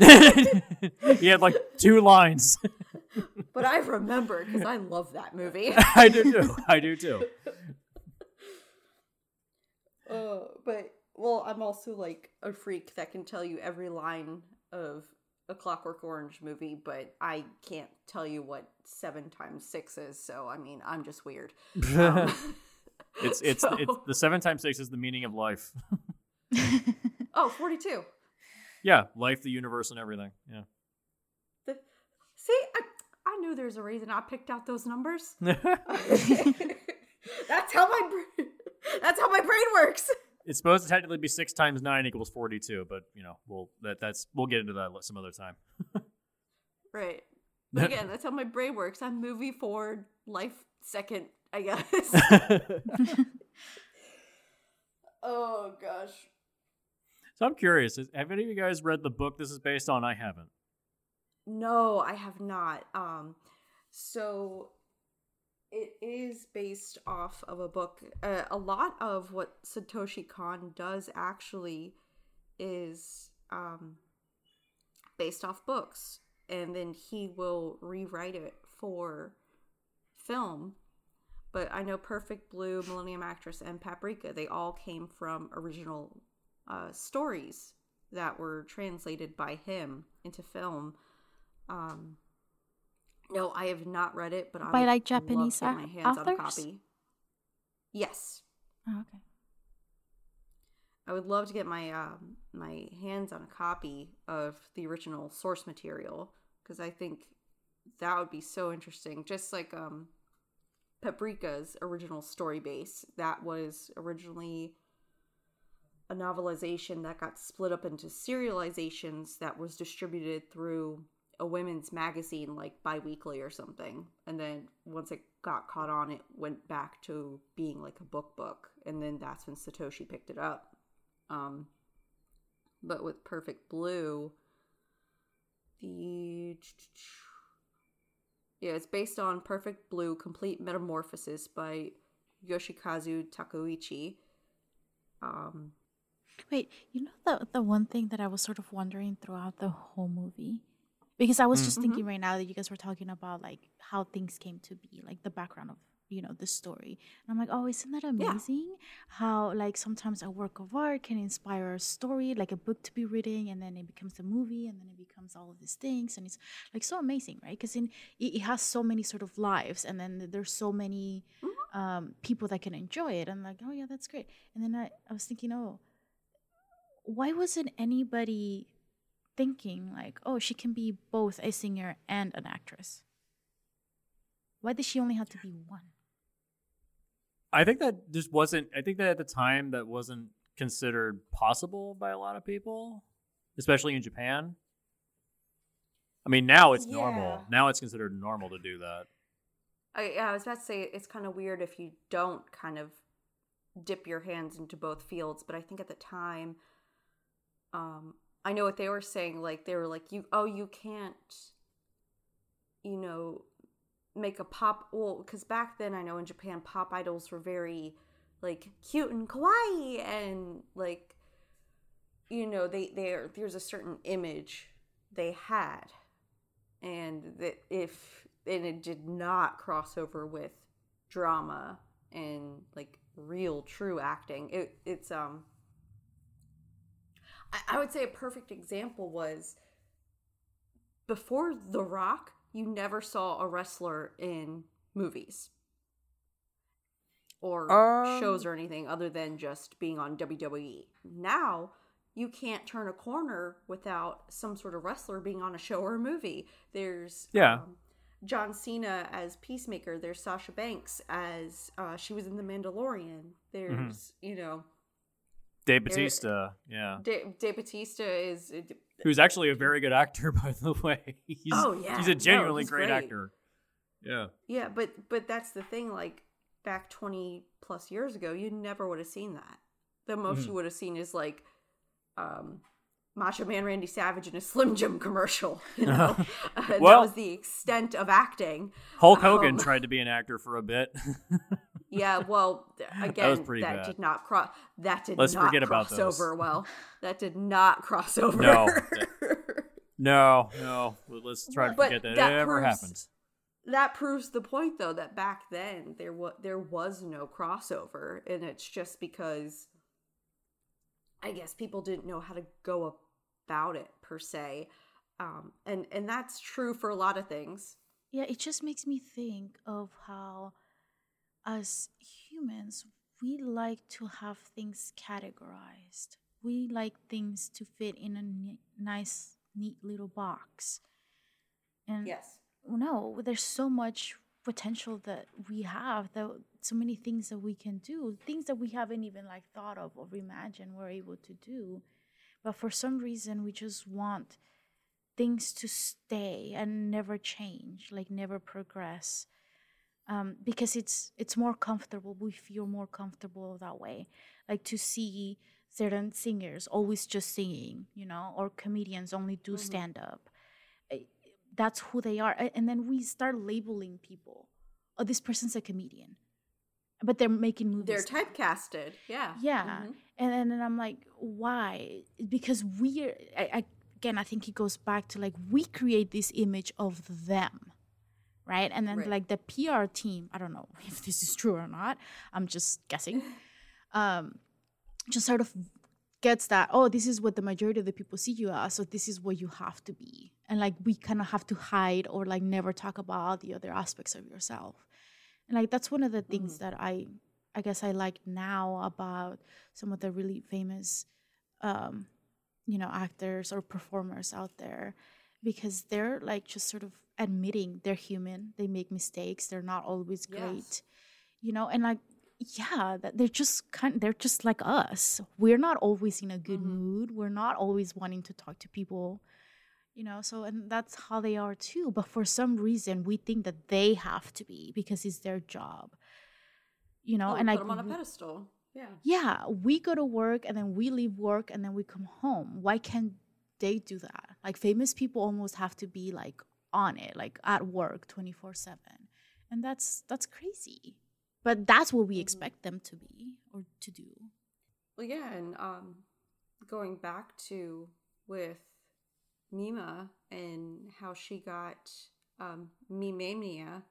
do. (laughs) he had like two lines. but I remember because I love that movie. (laughs) I do too. I do too. (laughs) Uh, but well, I'm also like a freak that can tell you every line of a Clockwork Orange movie, but I can't tell you what seven times six is. So I mean, I'm just weird. Um, (laughs) It's it's (laughs) so- it's the seven times six is the meaning of life. (laughs) oh 42. yeah, life, the universe, and everything. Yeah. The, see, I, I knew there's a reason I picked out those numbers. that's how my brain, that's how my brain works. (laughs) it's supposed to technically be six times nine equals forty-two, but you know, we'll that that's we'll get into that some other time. (laughs) Right. But again, that's how my brain works. I'm movie forward, life second, I guess. (laughs) oh gosh. So I'm curious. Have any of you guys read the book this is based on? I haven't. No, I have not. Um, so it is based off of a book. Uh, a lot of what Satoshi Kon does actually is um, based off books, and then he will rewrite it for film. But I know Perfect Blue, Millennium Actress, and Paprika, they all came from original uh, stories that were translated by him into film. Um, no, I have not read it, but I By, would like, love to Japanese get my hands on a authors? copy. Yes, Oh, okay. I would love to get my um, my hands on a copy of the original source material because I think that would be so interesting. Just like um, Paprika's original story base, that was originally a novelization that got split up into serializations that was distributed through a women's magazine like biweekly or something. And then once it got caught on it went back to being like a book book. And then that's when satoshi picked it up. Um but with perfect blue the yeah it's based on perfect blue complete metamorphosis by yoshikazu takeuchi um Wait, you know the the one thing that I was sort of wondering throughout the whole movie, because I was just thinking right now that you guys were talking about like how things came to be, like the background of you know the story, and I'm like, oh, isn't that amazing? How like sometimes a work of art can inspire a story, like a book to be written, and then it becomes a movie, and then it becomes all of these things, and it's like so amazing, right? Because in it, it has so many sort of lives, and then there's so many um, people that can enjoy it. I'm like, oh yeah, that's great. And then I, I was thinking, oh why wasn't anybody thinking like, oh, she can be both a singer and an actress? Why did she only have to be one? I think that just wasn't. I think that at the time that wasn't considered possible by a lot of people, especially in Japan. I mean, now it's normal. Now it's considered normal to do that. I, yeah, I was about to say it's kind of weird if you don't kind of dip your hands into both fields, but I think at the time, um, I know what they were saying. Like they were like, "You, oh, you can't, you know, make a pop." Well, because back then I know in Japan, pop idols were very like cute and kawaii, and like, you know, they there there's a certain image they had, and that if and it did not cross over with drama and like real true acting it, it's um I, I would say a perfect example was before The Rock, you never saw a wrestler in movies or Um, shows or anything other than just being on WWE. Now, you can't turn a corner without some sort of wrestler being on a show or a movie. There's Yeah. um, John Cena as Peacemaker. There's Sasha Banks as uh, she was in The Mandalorian. There's Mm-hmm. you know Dave Batista, yeah, Dave, Dave Batista is who's actually a very good actor, (laughs) by the way. He's, Oh, yeah. he's a No, genuinely he's great, great. actor. Yeah, Yeah, but but that's the thing. Like back twenty plus years ago, you never would have seen that. The most Mm-hmm. you would have seen is like, um, Macho Man Randy Savage in a Slim Jim commercial. (laughs) You know, (laughs) Uh, that was the extent of acting. Hulk Hogan Um, tried to be an actor for a bit. Yeah, well, (laughs) again, that, pretty bad. did not cross. That did Let's not forget about cross those. over well. (laughs) That did not cross over. (laughs) No. no, no, let's try to But forget that, that it ever proves- happened. that proves the point though that back then there was there was no crossover and it's just because i guess people didn't know how to go about it per se um and and that's true for a lot of things Yeah, it just makes me think of how, as humans, we like to have things categorized. We like things to fit in a ni- nice, neat little box. And yes no, there's so much potential that we have, that so many things that we can do, things that we haven't even like thought of or imagined we're able to do. But for some reason, we just want things to stay and never change, like never progress. Um, because it's it's more comfortable. We feel more comfortable that way. Like to see certain singers always just singing, you know, or comedians only do Mhm. stand up. That's who they are, and then we start labeling people. Oh, this person's a comedian, but they're making movies. they're typecasted yeah Yeah, Mhm. and then and I'm like, why? Because we, I, I, again, I think it goes back to like we create this image of them, right? And then Right. like the PR team, I don't know (laughs) if this is true or not. I'm just guessing. (laughs) um, just sort of gets that oh this is what the majority of the people see you as so this is what you have to be and like we kind of have to hide or like never talk about the other aspects of yourself and like that's one of the things that i i guess i like now about some of the really famous um you know actors or performers out there because they're like just sort of admitting they're human they make mistakes they're not always Yes. great you know and like yeah that they're just kind they're just like us. We're not always in a good Mhm. mood. We're not always wanting to talk to people you know so and that's how they are too. But for some reason we think that they have to be because it's their job you know Oh, and I put them on a pedestal. Yeah. Yeah we go to work and then we leave work and then we come home. Why can't they do that? Like famous people almost have to be like on it like at work 24 7 and that's that's crazy. But that's what we Mhm. expect them to be or to do. Well, yeah, and um, going back to with Mima and how she got um, Mimania,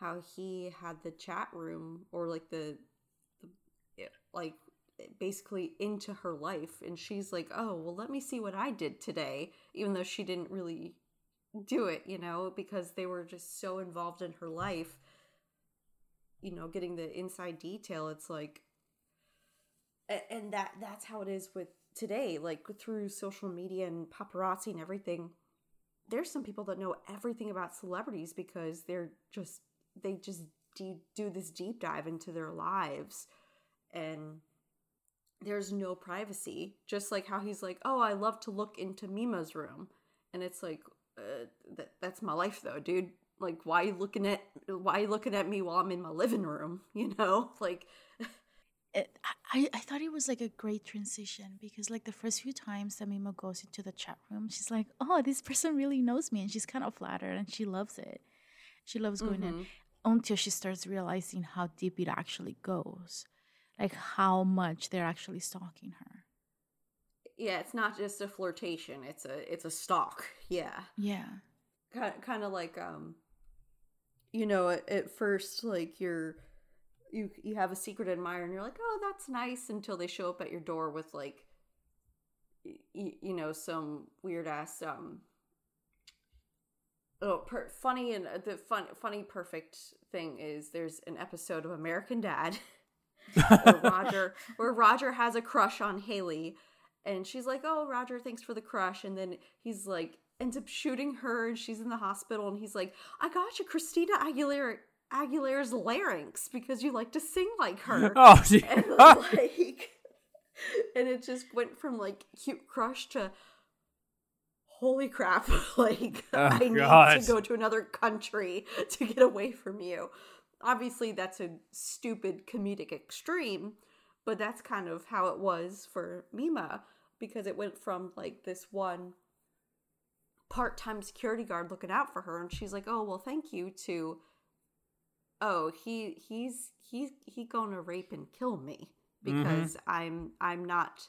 how he had the chat room or like the, the like basically into her life, and she's like, "Oh, well, let me see what I did today," even though she didn't really do it, you know, because they were just so involved in her life. You know, getting the inside detail, it's like and that that's how it is with today like through social media and paparazzi and everything there's some people that know everything about celebrities because they're just they just do, do this deep dive into their lives and there's no privacy just like how he's like oh i love to look into mima's room and it's like uh, that, that's my life though dude like why you looking at why you looking at me while i'm in my living room (laughs) you know like it, I, I thought it was like a great transition because like the first few times that Mima goes into the chat room, she's like, "Oh, this person really knows me," and she's kind of flattered and she loves it. She loves going in Mhm. until she starts realizing how deep it actually goes, like how much they're actually stalking her. Yeah it's not just a flirtation it's a it's a stalk. Yeah. Yeah, kind kind of like um you know at, at first like you're you you have a secret admirer and you're like oh that's nice until they show up at your door with like y- you know some weird ass um Oh, per- funny and uh, the fun, funny, perfect thing is there's an episode of American Dad (laughs) where Roger, where Roger has a crush on Hayley, and she's like, "Oh, Roger, thanks for the crush," and then he's like, ends up shooting her, and she's in the hospital, and he's like, "I got you, Christina Aguilera." Aguilera's larynx because you like to sing like her. (laughs) Oh, gee. and like and it just went from like cute crush to holy crap (laughs) like Oh, i need God. to go to another country (laughs) to get away from you obviously that's a stupid comedic extreme but that's kind of how it was for mima because it went from like this one part-time security guard looking out for her and she's like oh well thank you to oh he he's he's he gonna rape and kill me because mm-hmm. i'm i'm not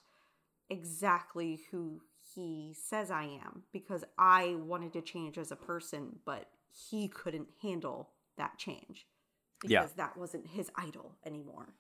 exactly who he says i am because i wanted to change as a person but he couldn't handle that change because Yeah. that wasn't his idol anymore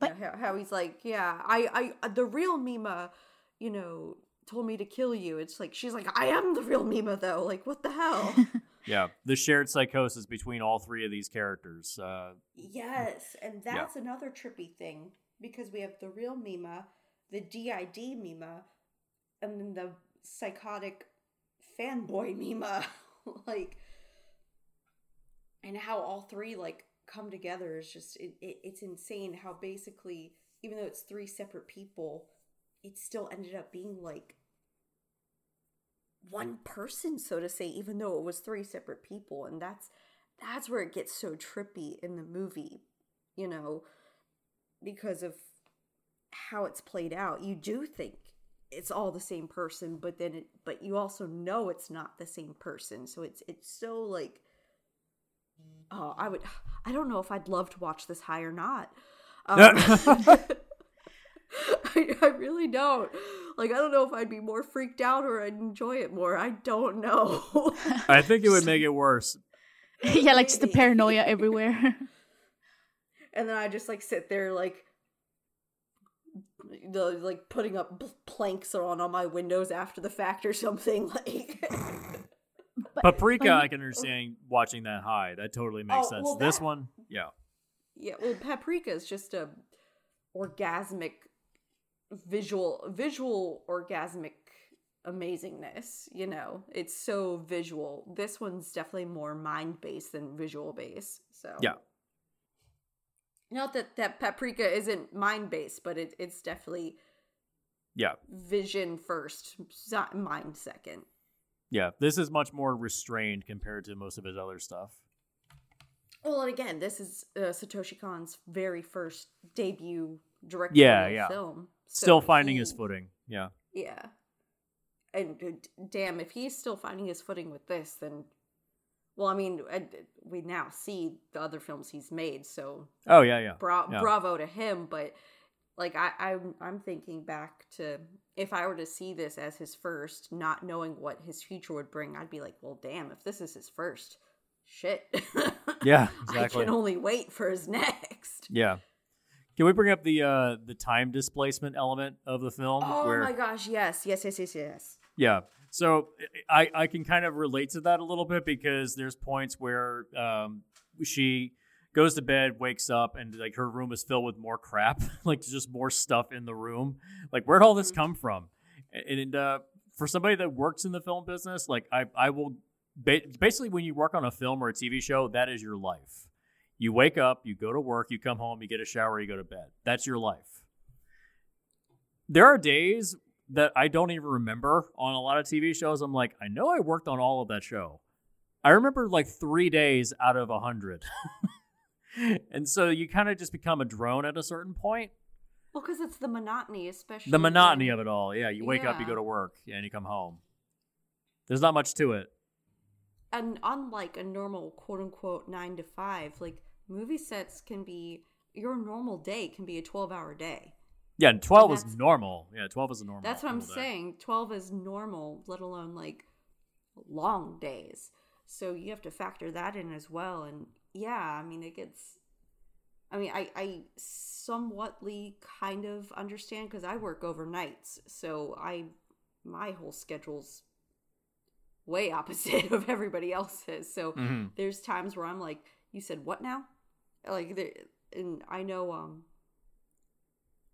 But- You know, how, how he's like yeah i i the real mima you know told me to kill you it's like she's like i am the real mima though like what the hell (laughs) Yeah, the shared psychosis between all three of these characters. Uh, Yes, and that's another trippy thing because we have the real Mima, the DID Mima, and then the psychotic fanboy Mima. (laughs) like, and how all three like come together is just it, it, it's insane. How basically, even though it's three separate people, it still ended up being like one person, so to say, even though it was three separate people, and that's that's where it gets so trippy in the movie, you know, because of how it's played out. You do think it's all the same person, but then it but you also know it's not the same person. So it's it's so like oh, I would (sighs) I don't know if I'd love to watch this high or not. (laughs) Um, (laughs) I, I really don't. Like I don't know if I'd be more freaked out or I'd enjoy it more. I don't know. (laughs) I think it would make it worse. yeah, like just the paranoia everywhere. and then I just like sit there like the like putting up bl- planks on on my windows after the fact or something like But- Paprika, but- I can understand watching that high. That totally makes Oh, sense. well, this that- one, yeah. yeah well paprika is just a orgasmic visual visual orgasmic amazingness you know it's so visual this one's definitely more mind based than visual based so Yeah. not that that paprika isn't mind based but it, it's definitely Yeah. vision first mind second Yeah. This is much more restrained compared to most of his other stuff. well and again this is uh, satoshi kon's very first debut directorial Yeah, yeah. film so Still finding his footing. Yeah. Yeah. And uh, damn, if he's still finding his footing with this, then. Well, I mean, I, we now see the other films he's made, so Oh, yeah, yeah. bra- Yeah. bravo to him. But like, I, I'm I'm thinking back to if I were to see this as his first, not knowing what his future would bring, I'd be like, well, damn, if this is his first, shit. (laughs) Yeah, exactly. I can only wait for his (laughs) next. Yeah. Can we bring up the uh the time displacement element of the film? Oh where my gosh, yes, yes, yes, yes, yes. Yeah. So I I can kind of relate to that a little bit because there's points where um she goes to bed, wakes up, and like her room is filled with more crap, (laughs) like just more stuff in the room. Like where'd all this come from? And, and uh, for somebody that works in the film business, like I I will ba- basically when you work on a film or a TV show, that is your life. You wake up, you go to work, you come home, you get a shower, you go to bed. That's your life. There are days that I don't even remember on a lot of TV shows. I'm like, I know I worked on all of that show. I remember like three days out of a hundred. (laughs) (laughs) and so you kind of just become a drone at a certain point. Well, because it's the monotony, especially The monotony when- of it all. Yeah, you wake up, you go to work, and you come home. There's not much to it. and unlike a normal quote unquote nine to five, like movie sets can be your normal day can be a twelve hour day. Yeah, and 12 is normal. Yeah, 12 is a normal. That's what I'm day. saying. Twelve is normal, let alone like long days. So you have to factor that in as well. And yeah, I mean it gets I mean I, I somewhatly kind of understand because I work overnights. So I my whole schedule's way opposite (laughs) of everybody else's. So Mhm. there's times where I'm like, you said what now? Like there and I know um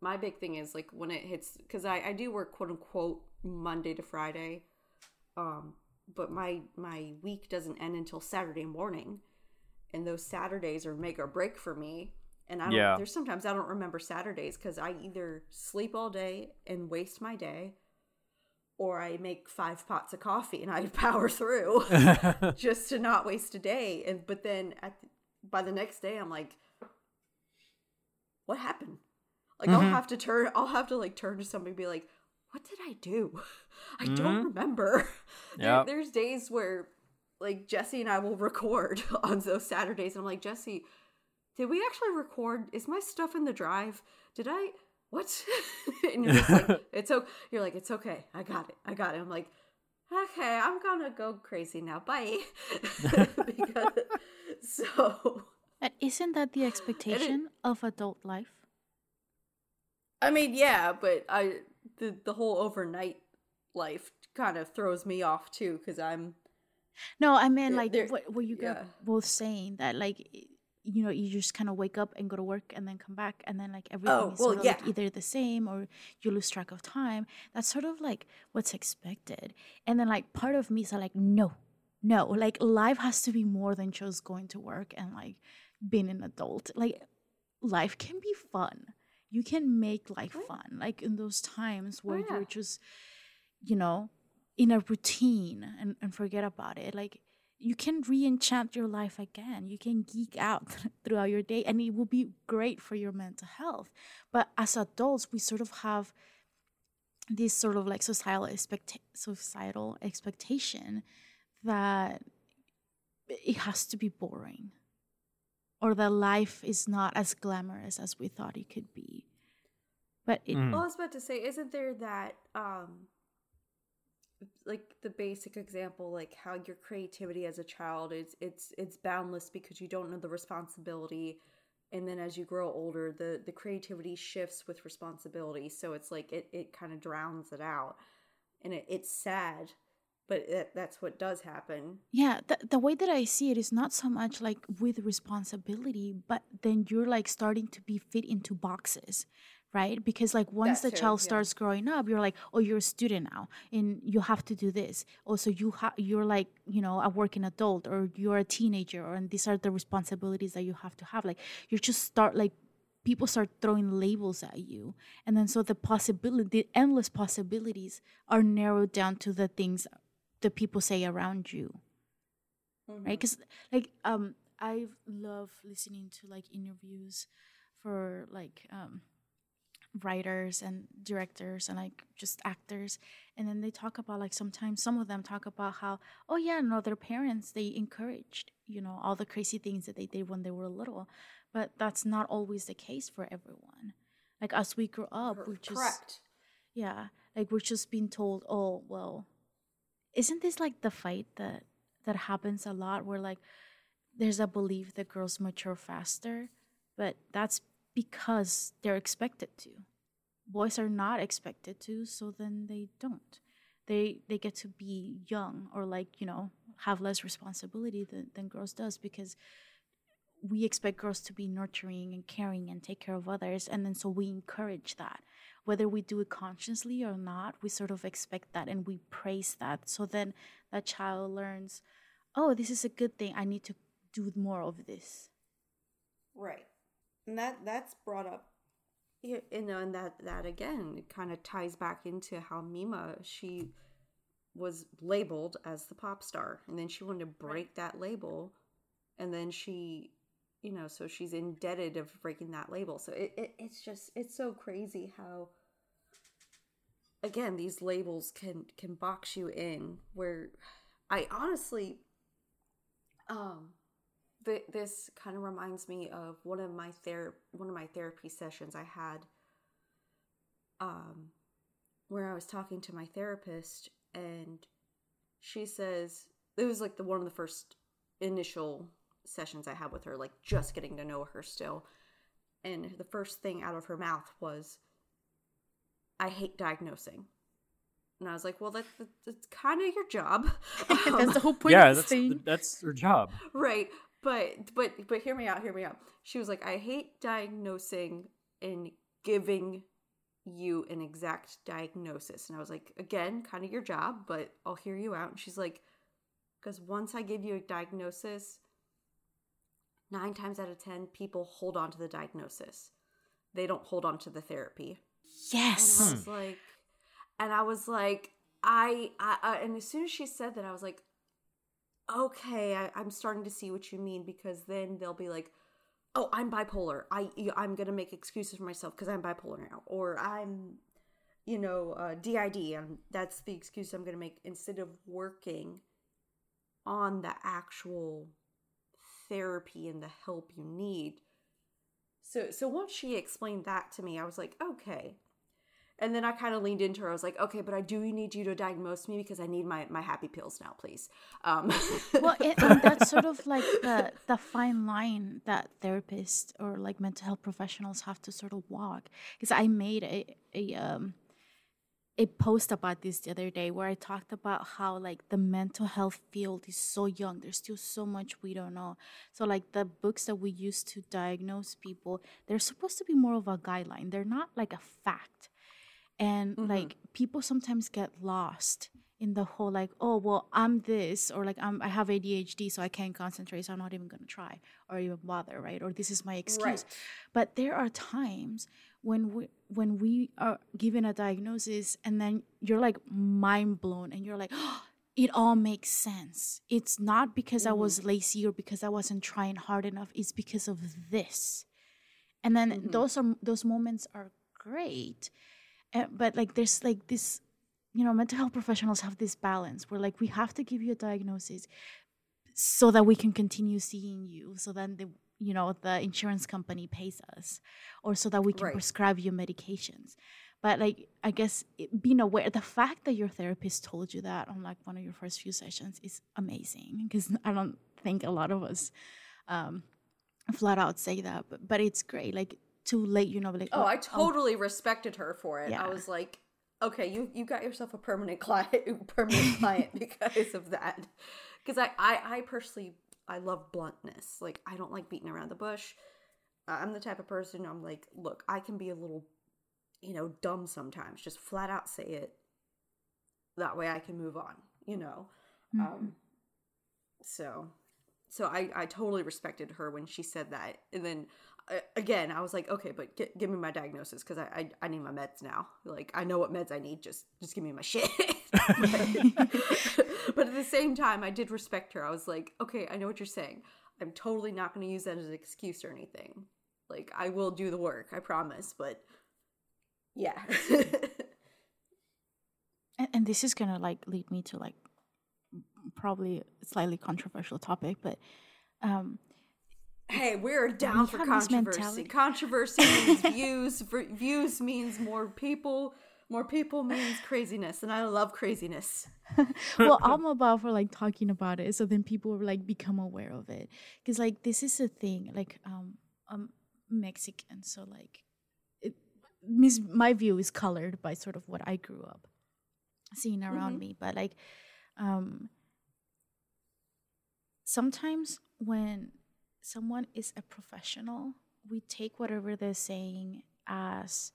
my big thing is like when it hits because I, I do work quote unquote Monday to Friday. Um but my my week doesn't end until Saturday morning. And those Saturdays are make or break for me. And I don't Yeah. there's sometimes I don't remember Saturdays because I either sleep all day and waste my day or I make five pots of coffee and I (laughs) power through (laughs) just to not waste a day. And but then at by the next day, I'm like, what happened? Like I'll Mhm. have to turn. I'll have to like turn to somebody and be like, what did I do? (laughs) I don't Mhm. remember. There- Yep. there's days where like Jesse and I will record (laughs) on those Saturdays, and I'm like, Jesse, did we actually record? Is my stuff in the drive? Did I? What? (laughs) and you're like, (laughs) it's okay. You're like, it's okay. I got it. I got it. I'm like, okay, I'm gonna go crazy now. Bye. because so, But isn't that the expectation of adult life? I mean, yeah, but I the the whole overnight life kind of throws me off too because I'm No, I mean Yeah, like what, what you yeah. both saying that like you know you just kind of wake up and go to work and then come back and then like everything Oh, is well, sort of like either the same or you lose track of time. That's sort of like what's expected. And then like part of me is like no, no, like life has to be more than just going to work and like being an adult. Like life can be fun. You can make life fun. Like in those times oh, where Oh, yeah. you're just you know, in a routine and, and forget about it. Like you can re-enchant your life again. You can geek out (laughs) throughout your day and it will be great for your mental health. But as adults, we sort of have this sort of like societal expect societal expectation that it has to be boring or that life is not as glamorous as we thought it could be. But it, Mm. I was about to say, isn't there that um like the basic example, like how your creativity as a child is it's it's boundless because you don't know the responsibility. And then as you grow older the the creativity shifts with responsibility. So it's like it, it kind of drowns it out. And it, it's sad but it, that's what does happen. Yeah, the, the way that I see it is not so much like with responsibility, but then you're like starting to be fit into boxes, right? Because like once That the too, child yeah. starts growing up, you're like, oh, you're a student now, and you have to do this. Also, you have you're like you know a working adult, or you're a teenager, or and these are the responsibilities that you have to have. Like you just start like people start throwing labels at you and then so the possibility the endless possibilities are narrowed down to the things the people say around you right because like um i love listening to like interviews for like um writers and directors and like just actors and then they talk about like sometimes some of them talk about how oh yeah no their parents they encouraged you know all the crazy things that they did when they were little. But that's not always the case for everyone. Like as we grow up we're just correct. Yeah like we're just being told oh well isn't this like the fight that that happens a lot where like there's a belief that girls mature faster? But that's because they're expected to. Boys are not expected to so then they don't. They they get to be young or like you know have less responsibility than, than girls does because we expect girls to be nurturing and caring and take care of others and then so we encourage that. Whether we do it consciously or not we sort of expect that and we praise that. So then that child learns oh this is a good thing. I need to do more of this. Right. And that that's brought up. You know, and that that again kind of ties back into how Mima she was labeled as the pop star and then she wanted to break that label and then she you know so she's indebted of breaking that label. So it, it it's just it's so crazy how again these labels can can box you in where i honestly um th- this kind of reminds me of one of my ther- one of my therapy sessions I had um where I was talking to my therapist and she says it was like the one of the first initial sessions I had with her like just getting to know her still and the first thing out of her mouth was I hate diagnosing. And I was like, well, that, that, that's kind of your job. (laughs) That's the whole point yeah, of that's thing. that's her job. right. But, but, but hear me out, hear me out. She was like, I hate diagnosing and giving you an exact diagnosis. And I was like, again, kind of your job, but I'll hear you out. And she's like, because once I give you a diagnosis, nine times out of 10, people hold on to the diagnosis. They don't hold on to the therapy. Yes. And I was like, and I was like, I, I, I, and as soon as she said that, I was like, okay, I, I'm starting to see what you mean because then they'll be like, oh, I'm bipolar. I, I'm gonna make excuses for myself because I'm bipolar now, or I'm, you know, uh, DID, and that's the excuse I'm gonna make instead of working on the actual therapy and the help you need. So so once she explained that to me, I was like, okay. And then I kind of leaned into her. I was like, okay, but I do need you to diagnose me because I need my, my happy pills now, please. Um, well, it, and that's sort of like the the fine line that therapists or like mental health professionals have to sort of walk. Because I made a a um a post about this the other day where I talked about how like the mental health field is so young. There's still so much we don't know. So like the books that we use to diagnose people, they're supposed to be more of a guideline. They're not like a fact. And mm-hmm. like people sometimes get lost in the whole like, oh well, I'm this or like I'm I have ADHD so I can't concentrate, so I'm not even gonna try or even bother, right? Or this is my excuse. Right. But there are times when we when we are given a diagnosis and then you're like mind blown and you're like (gasps) it all makes sense it's not because i mm-hmm. was lazy or because i wasn't trying hard enough it's because of this and then mm-hmm. those are those moments are great Uh, but like there's like this you know mental health professionals have this balance where like we have to give you a diagnosis so that we can continue seeing you so then the you know the insurance company pays us or so that we can Right. prescribe you medications but like i guess it, being aware the fact that your therapist told you that on like one of your first few sessions is amazing because i don't think a lot of us um flat out say that but, but it's great like to late, you know like oh, I totally respected her for it. Yeah. I was like, okay, you you got yourself a permanent client, (laughs) permanent (laughs) client because of that. Because I, I I personally I love bluntness. Like I don't like beating around the bush. I'm the type of person I'm like, look, I can be a little, you know, dumb sometimes. Just flat out say it. That way I can move on. You know. Um, so, so I I totally respected her when she said that, and then again I was like, okay, but gi- give me my diagnosis because I, I I need my meds now. Like I know what meds I need. Just just give me my shit. (laughs) (laughs) but, at the same time, I did respect her. I was like, okay, I know what you're saying. I'm totally not going to use that as an excuse or anything. Like I will do the work, I promise. But yeah. (laughs) and, and this is gonna like lead me to like probably slightly controversial topic but um Hey, we're down We for controversy. Controversy means (laughs) views. v- Views means more people. More people means craziness, and I love craziness. (laughs) well i'm about for like talking about it so then people will like become aware of it because like this is a thing like um i'm mexican so like it mis- my view is colored by sort of what i grew up seeing around me but like um sometimes when someone is a professional we take whatever they're saying as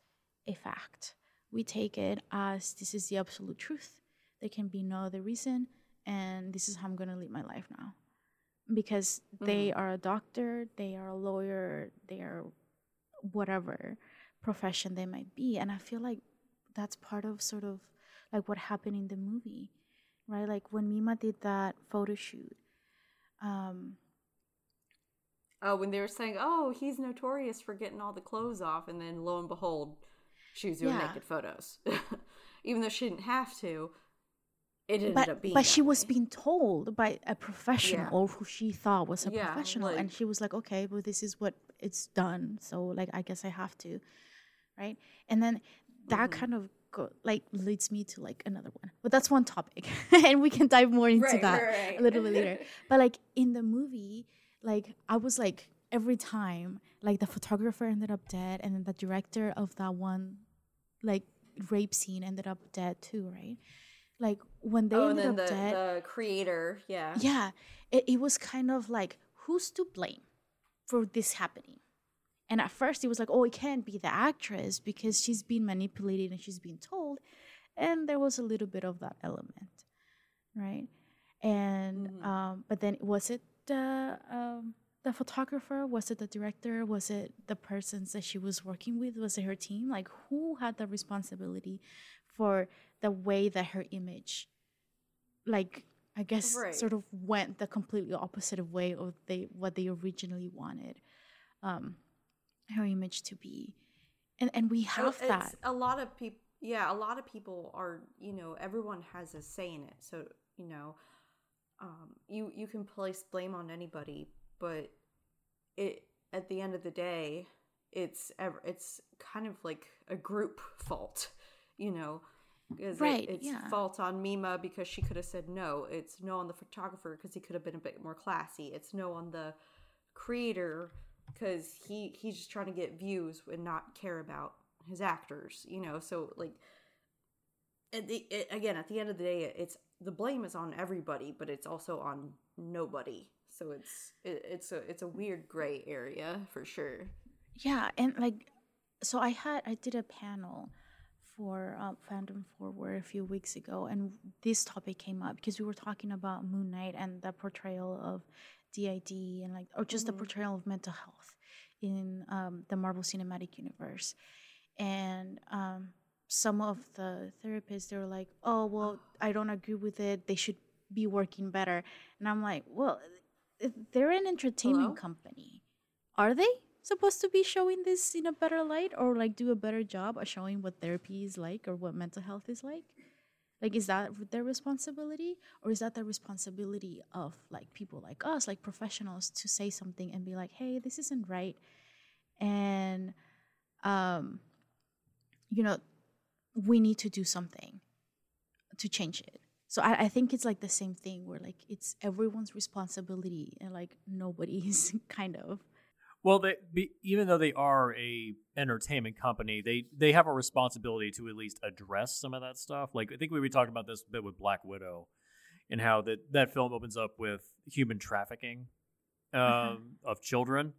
a fact. We take it as this is the absolute truth. There can be no other reason and this is how i'm going to live my life now. Because they are a doctor they are a lawyer they are whatever profession they might be and i feel like that's part of sort of like what happened in the movie right? Like when mima did that photo shoot um Oh, when they were saying, "Oh, he's notorious for getting all the clothes off," and then lo and behold, she was doing Yeah. naked photos, (laughs) even though she didn't have to. It ended but up being. but she was being told by a professional Yeah. or who she thought was a Yeah, professional and she was like okay well this is what it's done so like i guess i have to right and then that Mm-hmm. kind of go, like leads me to like another one but that's one topic (laughs) and we can dive more into Right, that right, right. a little bit later (laughs) but like in the movie like i was like every time like the photographer ended up dead and then the director of that one like rape scene ended up dead too, right? Like when they oh, ended then up the, dead, the creator, yeah. yeah, it, it was kind of like who's to blame for this happening? And at first, it was like, oh, it can't be the actress because she's been manipulated and she's been told. And there was a little bit of that element, right? And Mhm. um, but then was it the um, the photographer? Was it the director? Was it the persons that she was working with? Was it her team? Like who had the responsibility for the way that her image, like I guess, Right. sort of went the completely opposite of way of they what they originally wanted um, her image to be, and and we have it's- that. A lot of people, yeah, a lot of people are, you know, everyone has a say in it. So, you know, um, you you can place blame on anybody, but it at the end of the day, it's ever it's kind of like a group (laughs) fault, you know. Because it- it's yeah. fault on Mima because she could have said no. It's no on the photographer because he could have been a bit more classy. It's no on the creator because he he's just trying to get views and not care about his actors you know so like at the, it, again at the end of the day it's the blame is on everybody but it's also on nobody. So it's it, it's a it's a weird gray area for sure. Yeah, and like, so I had I did a panel for um, Fandom Forward a few weeks ago, and this topic came up because we were talking about Moon Knight and the portrayal of DID and like, or just the portrayal of mental health in um, the Marvel Cinematic Universe, and um, some of the therapists they were like, "Oh, well, I don't agree with it. They should be working better," and I'm like, "Well, they're an entertainment Hello? company." are they supposed to be showing this in a better light or like do a better job of showing what therapy is like or what mental health is like like is that their responsibility or is that the responsibility of like people like us like professionals to say something and be like hey this isn't right and um you know we need to do something to change it so I, I think it's like the same thing where like it's everyone's responsibility and like nobody's (laughs) kind of Well, they be, even though they are a entertainment company, they they have a responsibility to at least address some of that stuff. Like I think we were talking about this a bit with Black Widow, and how that that film opens up with human trafficking um, of children,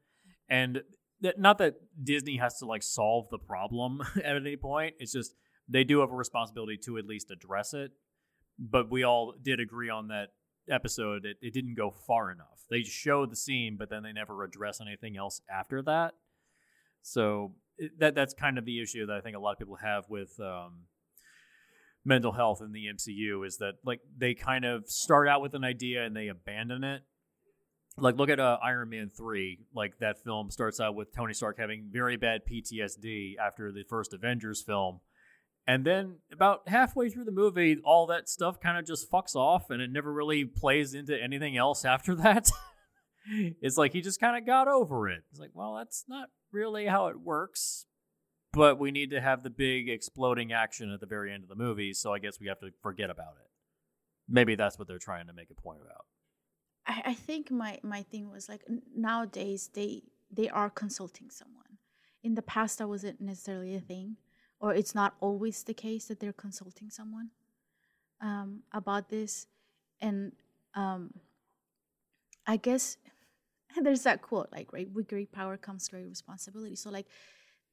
and that not that Disney has to like solve the problem (laughs) at any point. It's just they do have a responsibility to at least address it. But we all did agree on that episode it, it didn't go far enough. They showed the scene but then they never address anything else after that. So it, that that's kind of the issue that i think a lot of people have with um, mental health in the mcu is that like they kind of start out with an idea and they abandon it. Like look at uh, iron man 3 like that film starts out with tony stark having very bad ptsd after the first avengers film and then about halfway through the movie, all that stuff kind of just fucks off and it never really plays into anything else (laughs) after that. it's like he just kind of got over it. It's like, well, that's not really how it works. But we need to have the big exploding action at the very end of the movie, so I guess we have to forget about it. Maybe that's what they're trying to make a point about. I, I think my my thing was like nowadays they they are consulting someone. In the past, that wasn't necessarily a thing, or it's not always the case that they're consulting someone um, about this. And um, I guess (laughs) there's that quote like right with great power comes great responsibility. So like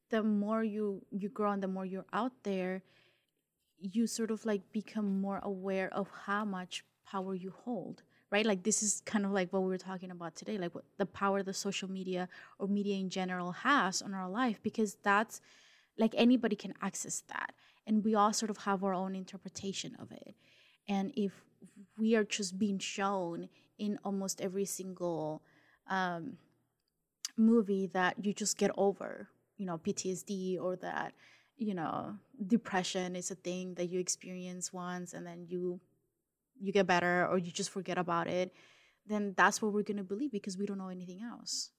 the more you you grow and the more you're out there, you sort of like become more aware of how much power you hold right like this is kind of like what we were talking about today like what the power the social media or media in general has on our life because that's like anybody can access that. And we all sort of have our own interpretation of it. And if we are just being shown in almost every single um, movie that you just get over you know ptsd or that you know depression is a thing that you experience once and then you you get better or you just forget about it then that's what we're going to believe because we don't know anything else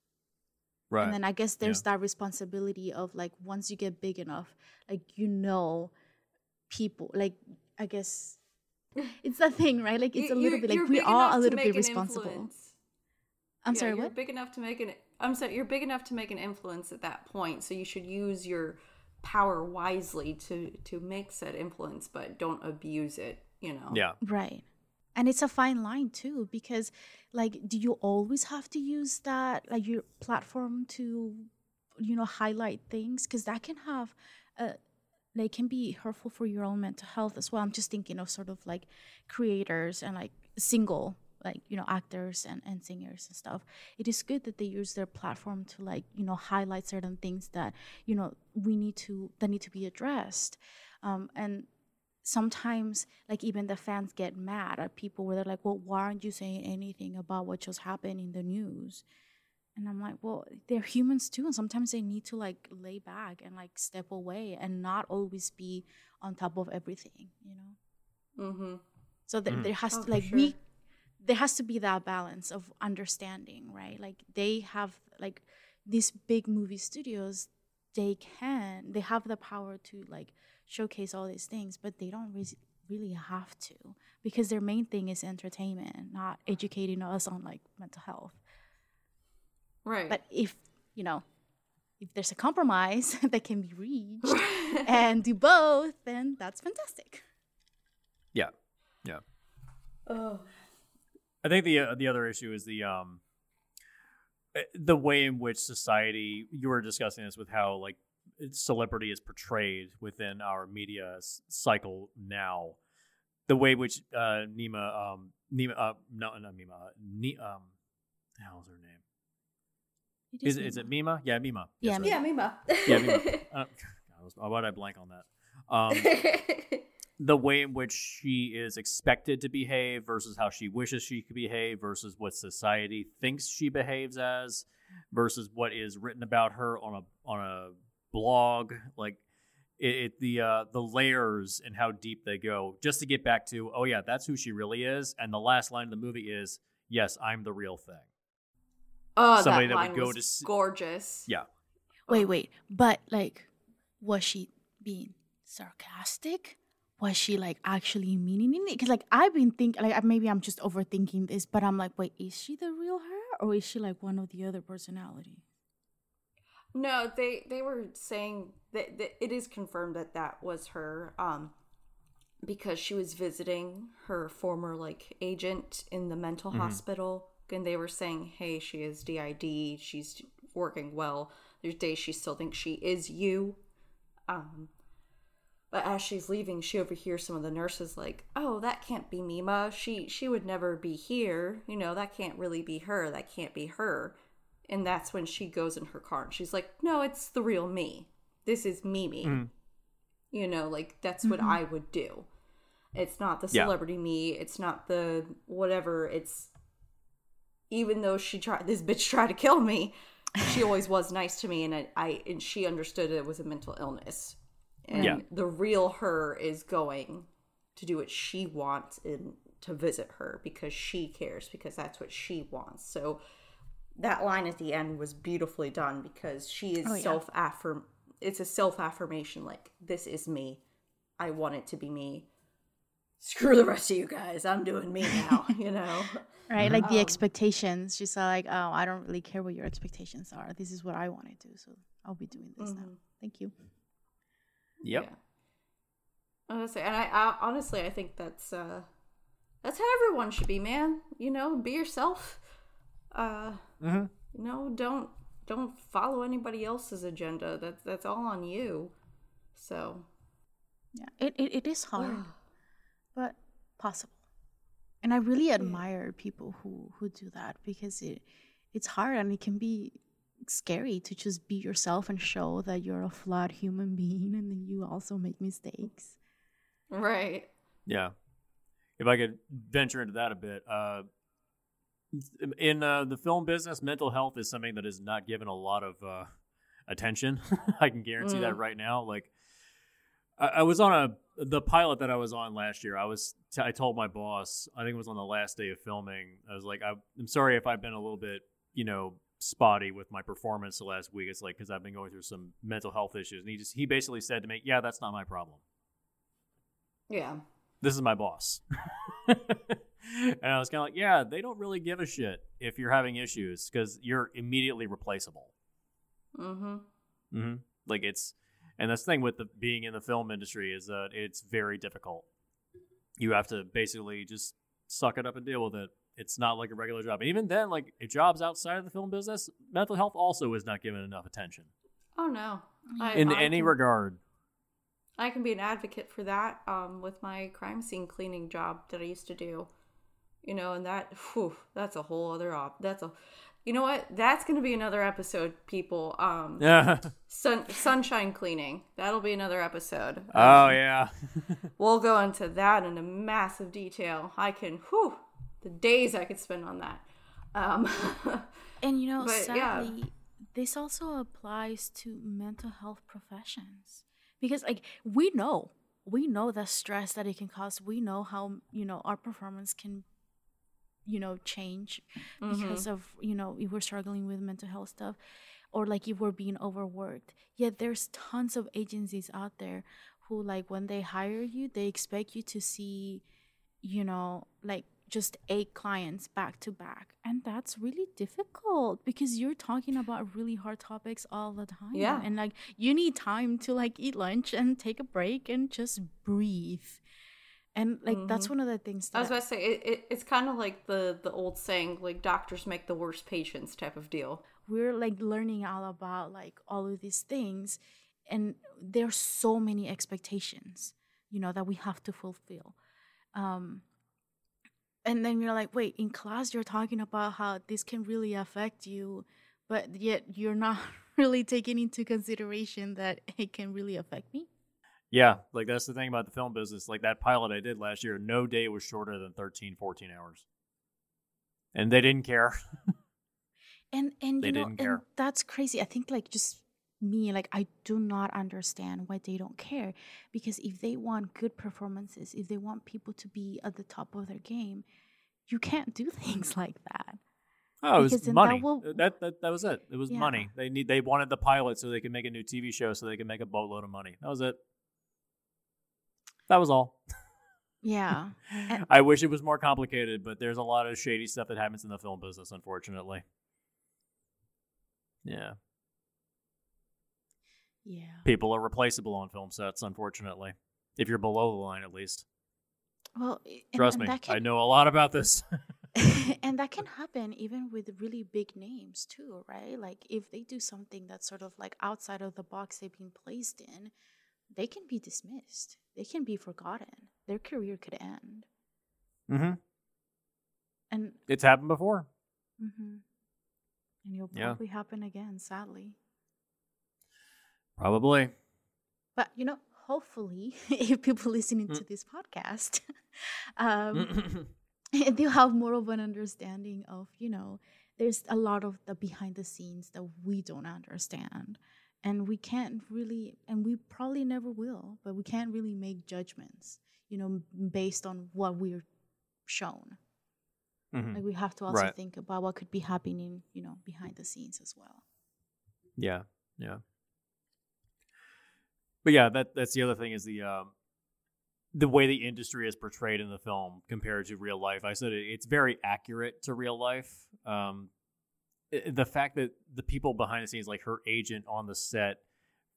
Right. and then i guess there's that responsibility of like once you get big enough like you know people like i guess (laughs) it's that thing right like it's You- a little bit like we are a little bit responsible influence. i'm Yeah, sorry you're what big enough to make an i'm sorry you're big enough to make an influence at that point so you should use your power wisely to to make said influence, but don't abuse it. You know. Yeah. Right. And it's a fine line too, because like, do you always have to use that like your platform to, you know, highlight things? Because that can have, uh, they can be hurtful for your own mental health as well. I'm just thinking of sort of like creators and like single like you know actors and, and singers and stuff it is good that they use their platform to like you know highlight certain things that you know we need to that need to be addressed um, and sometimes like even the fans get mad at people where they're like well why aren't you saying anything about what just happened in the news and i'm like well they're humans too and sometimes they need to like lay back and like step away and not always be on top of everything you know Mm-hmm. so there, Mhm. there has Oh, to like sure. we there has to be that balance of understanding right like they have like these big movie studios they can they have the power to like showcase all these things but they don't re- really have to because their main thing is entertainment not educating us on like mental health Right. but if you know if there's a compromise (laughs) that can be reached (laughs) and do both then that's fantastic Yeah. Yeah. oh. I think the uh, the other issue is the um the way in which society you were discussing this with how like celebrity is portrayed within our media s- cycle now. The way which uh Nima um Nima uh no not Nima Ni, um the hell's her name? It is it, is it Mima? Yeah Mima. Yeah, right. Yeah, Mima. yeah Mima. (laughs) Uh, (laughs) God, I was- why did I blank on that? Um (laughs) the way in which she is expected to behave versus how she wishes she could behave versus what society thinks she behaves as versus what is written about her on a on a blog like it, it the uh the layers and how deep they go just to get back to oh yeah that's who she really is and the last line of the movie is yes i'm the real thing oh, Somebody that, that would line go was to s- gorgeous. yeah Wait, wait. But like, was she being sarcastic? Was she like actually meaning it? Because like I've been thinking, like maybe I'm just overthinking this, but I'm like, wait, is she the real her, or is she like one of the other personalities? No, they they were saying that, that it is confirmed that that was her um because she was visiting her former like agent in the mental hospital and they were saying, "Hey, she is DID, she's working well. There's days she still thinks she is you." Um but as she's leaving, she overhears some of the nurses like, "Oh, that can't be Mima. She she would never be here. You know, that can't really be her. That can't be her." And that's when she goes in her car and she's like, "No, it's the real me. This is Mimi." Mhm. You know, like that's what I would do. It's not the Yeah. celebrity me. It's not the whatever. It's even though she tried this bitch tried to kill me, she always was nice to me, and I, I and she understood it was a mental illness. And Yeah. the real her is going to do what she wants and to visit her because she cares because that's what she wants. So that line at the end was beautifully done because she is Oh, yeah. self affirm it's a self affirmation like this is me. I want it to be me. Screw the rest of you guys. I'm doing me now, (laughs) you know. Right, like the Um, expectations. She's like, oh, I don't really care what your expectations are. This is what I want to do, so I'll be doing this now. Mhm. Thank you. Yep Yeah. Honestly, and I, I honestly I think that's uh that's how everyone should be, man. You know, be yourself. Uh hmm you know, don't don't follow anybody else's agenda. That's that's all on you. So Yeah, it, it, it is hard, but possible. And I really admire people who who do that because it it's hard and it can be scary to just be yourself and show that you're a flawed human being and then you also make mistakes. Right. Yeah. If I could venture into that a bit, uh, in uh, the film business, mental health is something that is not given a lot of uh, attention. (laughs) I can guarantee that right now. Like, I, I was on a the pilot that I was on last year. I was t- I told my boss. I think it was on the last day of filming. I was like, I, I'm sorry if I've been a little bit, you know, spotty with my performance the last week. It's like because I've been going through some mental health issues. And he just he basically said to me, "Yeah, that's not my problem." Yeah. this is my boss. (laughs) and I was kind of like, yeah, they don't really give a shit if you're having issues because you're immediately replaceable. Mm-hmm. hmm Like it's And that's the thing with the being in the film industry is that it's very difficult. You have to basically just suck it up and deal with it. It's not like a regular job. And even then, like if jobs outside of the film business, mental health also is not given enough attention Oh no. I, in I any can- regard. I can be an advocate for that um, with my crime scene cleaning job that I used to do. You know, and that, whew, that's a whole other op. That's a, you know what? That's going to be another episode, people. Um, (laughs) Yeah. sun, sunshine cleaning. That'll be another episode. oh yeah. (laughs) We'll go into that in a massive detail. I can, whew, the days I could spend on that. Um, (laughs) And you know, But, yeah. sadly, this also applies to mental health professions because, like, we know, we know the stress that it can cause. We know how you know our performance can, you know, change because of you know if we're struggling with mental health stuff, or like if we're being overworked. Yet there's tons of agencies out there who, like, when they hire you, they expect you to see, you know, like just eight clients back to back. And that's really difficult because you're talking about really hard topics all the time. Yeah. and like you need time to like eat lunch and take a break and just breathe. And like that's one of the things I was about to say, it, it, it's kind of like the, the old saying, like, doctors make the worst patients type of deal. we're like learning all about like all of these things and there's so many expectations you know that we have to fulfill. Um and then you're like wait in class you're talking about how this can really affect you but yet you're not (laughs) really taking into consideration that it can really affect me Yeah, like that's the thing about the film business. Like that pilot I did last year, no day was shorter than 13, 14 hours. And they didn't care. (laughs) and and They you know didn't and care. that's crazy i think like just me like i do not understand why they don't care because if they want good performances if they want people to be at the top of their game you can't do (laughs) things like that Oh, it was Because that money. will- that, that that was it. It was Yeah. money. They need they wanted the pilot so they could make a new TV show so they could make a boatload of money. That was it. That was all. yeah (laughs) And- I wish it was more complicated, but there's a lot of shady stuff that happens in the film business, unfortunately. Yeah. Yeah People are replaceable on film sets, unfortunately. If you're below the line, at least. well and- Trust and me, that I know a lot about this. (laughs) (laughs) and that can happen even with really big names too right like if they do something that's sort of like outside of the box they've been placed in they can be dismissed they can be forgotten their career could end Mm hmm and It's happened before. Mm hmm and it'll Yeah. probably happen again sadly Probably. but you know hopefully (laughs) if people listening Mm. to this podcast (laughs) um (laughs) they'll have more of an understanding of you know there's a lot of the behind the scenes that we don't understand and we can't really and we probably never will but we can't really make judgments you know based on what we're shown Mhm. like we have to also Right. think about what could be happening you know behind the scenes as well Yeah, yeah. But yeah, that that's the other thing is the um, the way the industry is portrayed in the film compared to real life. I said it, it's very accurate to real life. Um, i- the fact that the people behind the scenes, like her agent on the set,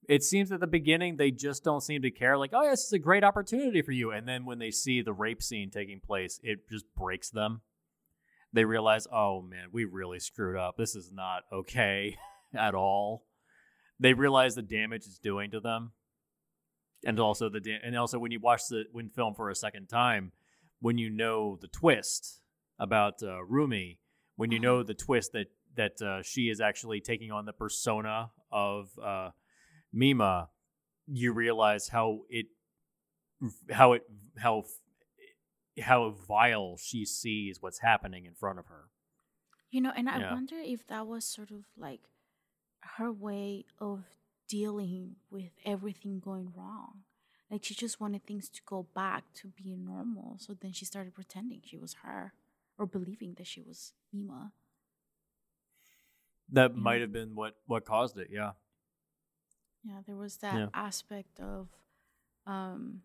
it seems at the beginning they just don't seem to care. Like, oh, this is a great opportunity for you. And then when they see the rape scene taking place, it just breaks them. They realize, oh man, we really screwed up. This is not okay (laughs) at all. They realize the damage it's doing to them, and also the and also when you watch the when film for a second time, when you know the twist about uh, Rumi, when you know the twist that that uh, she is actually taking on the persona of uh, Mima, you realize how it how it how how vile she sees what's happening in front of her. you know and i Yeah. wonder if that was sort of like her way of dealing with everything going wrong like she just wanted things to go back to being normal so then she started pretending she was her or believing that she was mima That might have been what what caused it. Yeah. yeah there was that Yeah. aspect of um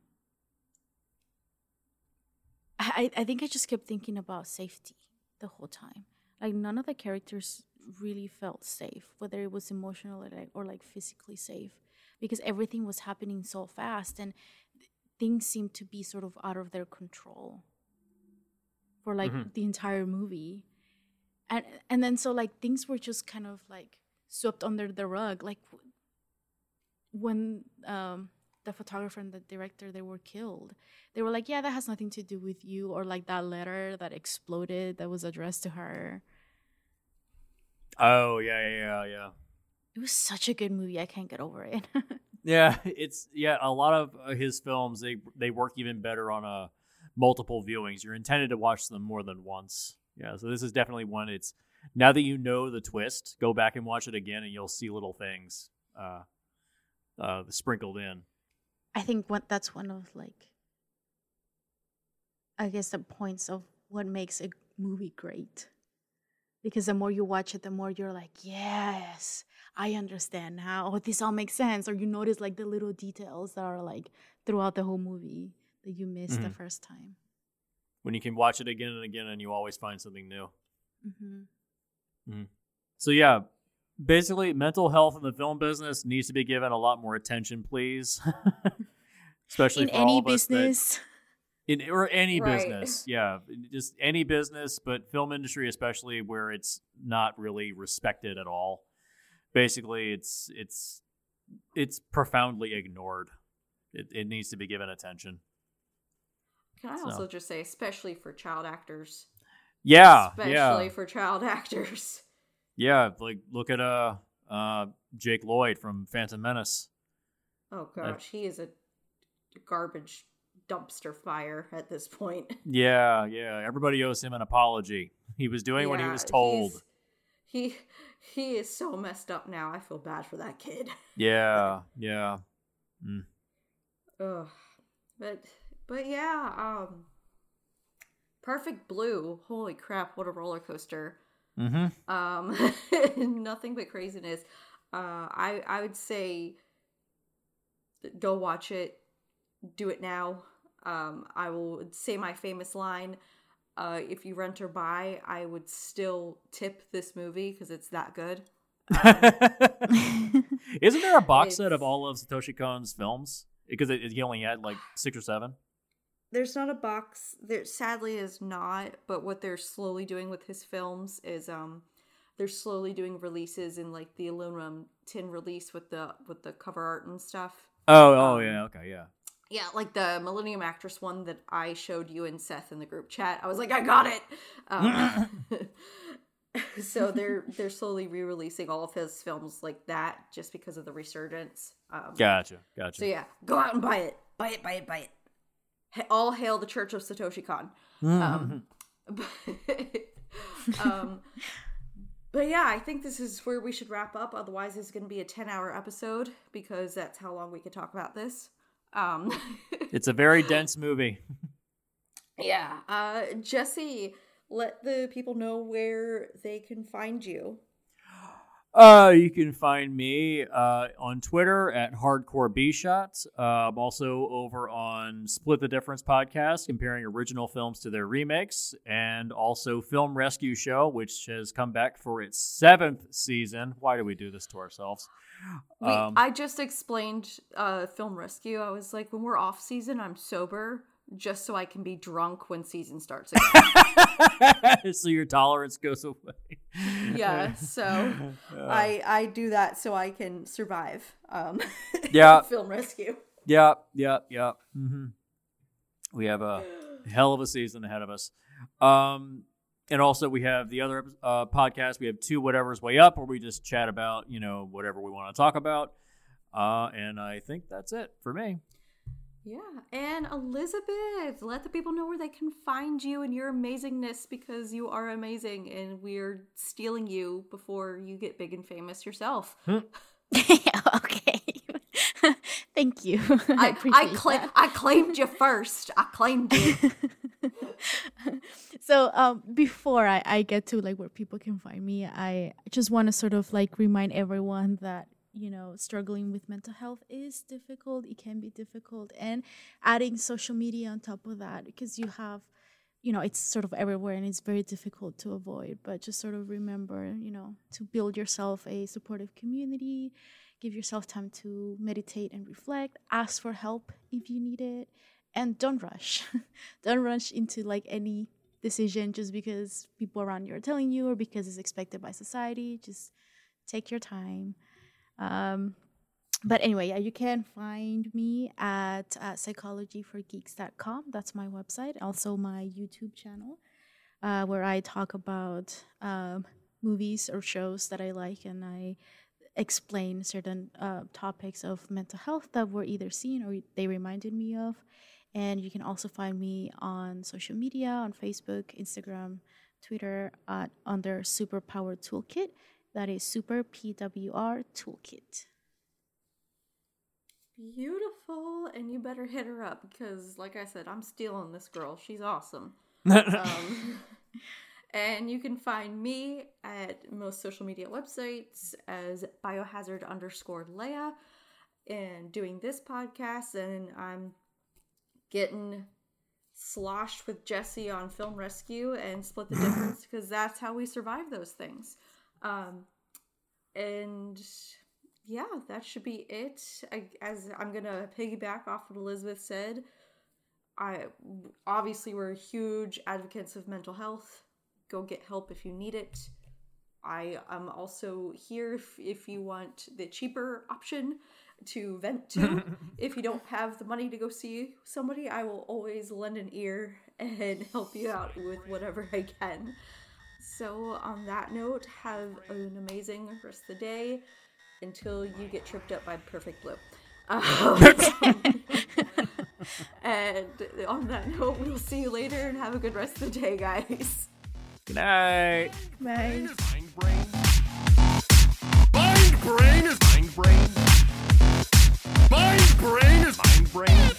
I, I think I just kept thinking about safety the whole time. Like none of the characters really felt safe, whether it was emotional or like, or like physically safe. because everything was happening so fast and things seemed to be sort of out of their control for like Mhm. the entire movie and and then so like things were just kind of like swept under the rug like when um the photographer and the director they were killed they were like yeah that has nothing to do with you or like that letter that exploded that was addressed to her Oh yeah, yeah, yeah, yeah. it was such a good movie i can't get over it (laughs) Yeah, it's yeah. A lot of uh, his films they they work even better on uh, multiple viewings. You're intended to watch them more than once. Yeah, so this is definitely one. It's now that you know the twist, go back and watch it again, and you'll see little things uh, uh, sprinkled in. I think what that's one of like I guess the points of what makes a movie great. Because the more you watch it, the more you're like, yes, I understand now. Oh, (laughs) this all makes sense. Or you notice like the little details that are like throughout the whole movie that you missed the Mhm. first time. When you can watch it again and again, and you always find something new. hmm So yeah, basically, mental health in the film business needs to be given a lot more attention, please. (laughs) Especially In for all any us that- business. in or any Right. business yeah just any business but film industry especially where it's not really respected at all basically it's it's it's profoundly ignored it, it needs to be given attention Can I So. also just say, especially for child actors? yeah especially yeah for child (laughs) actors. Yeah like look at uh uh jake lloyd from phantom menace Oh gosh, he is a garbage dumpster fire at this point. (laughs) yeah yeah everybody owes him an apology he was doing what he was told He he is so messed up now. I feel bad for that kid. (laughs) yeah yeah Ugh. But but yeah, um Perfect Blue. Holy crap, what a roller coaster. Mm-hmm Um (laughs) nothing but craziness. Uh I I would say go watch it. Do it now. Um I will say my famous line. Uh if you rent or buy, I would still tip this movie because it's that good. (laughs) Isn't there a box set of all of Satoshi Kon's films? Because he only had like six or seven. There's not a box. There sadly is not, but what they're slowly doing with his films is um they're slowly doing releases in like the aluminum tin release with the with the cover art and stuff. Oh, oh Um, yeah, okay, yeah. Yeah, like the Millennium Actress one that I showed you and Seth in the group chat. I was like, I got it. Um, (laughs) so they're they're slowly re-releasing all of his films like that just because of the resurgence. Um, Gotcha, gotcha. so yeah, go out and buy it. Buy it, buy it, buy it. All hail the Church of Satoshi Kon. Um, (laughs) but, um, but yeah, I think this is where we should wrap up. Otherwise, this is going to be a 10 hour episode because that's how long we could talk about this. Um, (laughs) it's a very dense movie. yeah. Uh, Jesse, let the people know where they can find you. Uh, you can find me uh, on Twitter at Hardcore B Shots. Uh, I'm also over on Split the Difference podcast, comparing original films to their remakes, and also Film Rescue Show, which has come back for its seventh season. Why do we do this to ourselves? Um, I just explained uh, Film Rescue. I was like, when we're off season, I'm sober just so I can be drunk when season starts (laughs) again. (laughs) so your tolerance goes away. yeah, (laughs) so I I do that so I can survive. Um, Yeah. Film Rescue. Yep, yep, yep. hmm We have a hell of a season ahead of us. Um, and also we have the other uh, podcast. We have two whatever's way up, where we just chat about you know whatever we want to talk about. Uh, and I think that's it for me. Yeah, and Elizabeth, let the people know where they can find you and your amazingness because you are amazing, and we're stealing you before you get big and famous yourself. (laughs) (laughs) okay. (laughs) Thank you. I, I I, cla- that. I claimed you first. I claimed you. so um before I, I get to like where people can find me i just want to sort of like remind everyone that you know struggling with mental health is difficult it can be difficult and adding social media on top of that because you have you know it's sort of everywhere and it's very difficult to avoid but just sort of remember you know to build yourself a supportive community give yourself time to meditate and reflect. Ask for help if you need it, and don't rush. (laughs) don't rush into like any decision just because people around you are telling you or because it's expected by society. Just take your time. Um, but anyway, yeah, you can find me at uh, psychologyforgeeks.com. That's my website. Also, my YouTube channel, uh, where I talk about um, movies or shows that I like and I explain certain uh, topics of mental health that were either seen or they reminded me of. And you can also find me on social media on Facebook, Instagram, Twitter at under Superpower Toolkit. That is Super PWR Toolkit. Beautiful, and you better hit her up because, like I said, I'm stealing this girl. She's awesome. (laughs) um, (laughs) and you can find me at most social media websites as biohazard underscore Leia and doing this podcast. And I'm getting sloshed with Jesse on Film Rescue and Split the (laughs) Difference because that's how we survive those things. Um, and yeah, that should be it. I, as I'm gonna piggyback off what Elizabeth said, I obviously we're huge advocates of mental health. Go get help if you need it. I am also here if, if you want the cheaper option to vent to. (laughs) if you don't have the money to go see somebody, I will always lend an ear and help you out with whatever I can. So, on that note, have an amazing rest of the day until you get tripped up by Perfect Blue. Um, (laughs) and on that note, we'll see you later and have a good rest of the day, guys. Good night. Bye. Mind brain. Is mind brain. Mind brain is mind brain.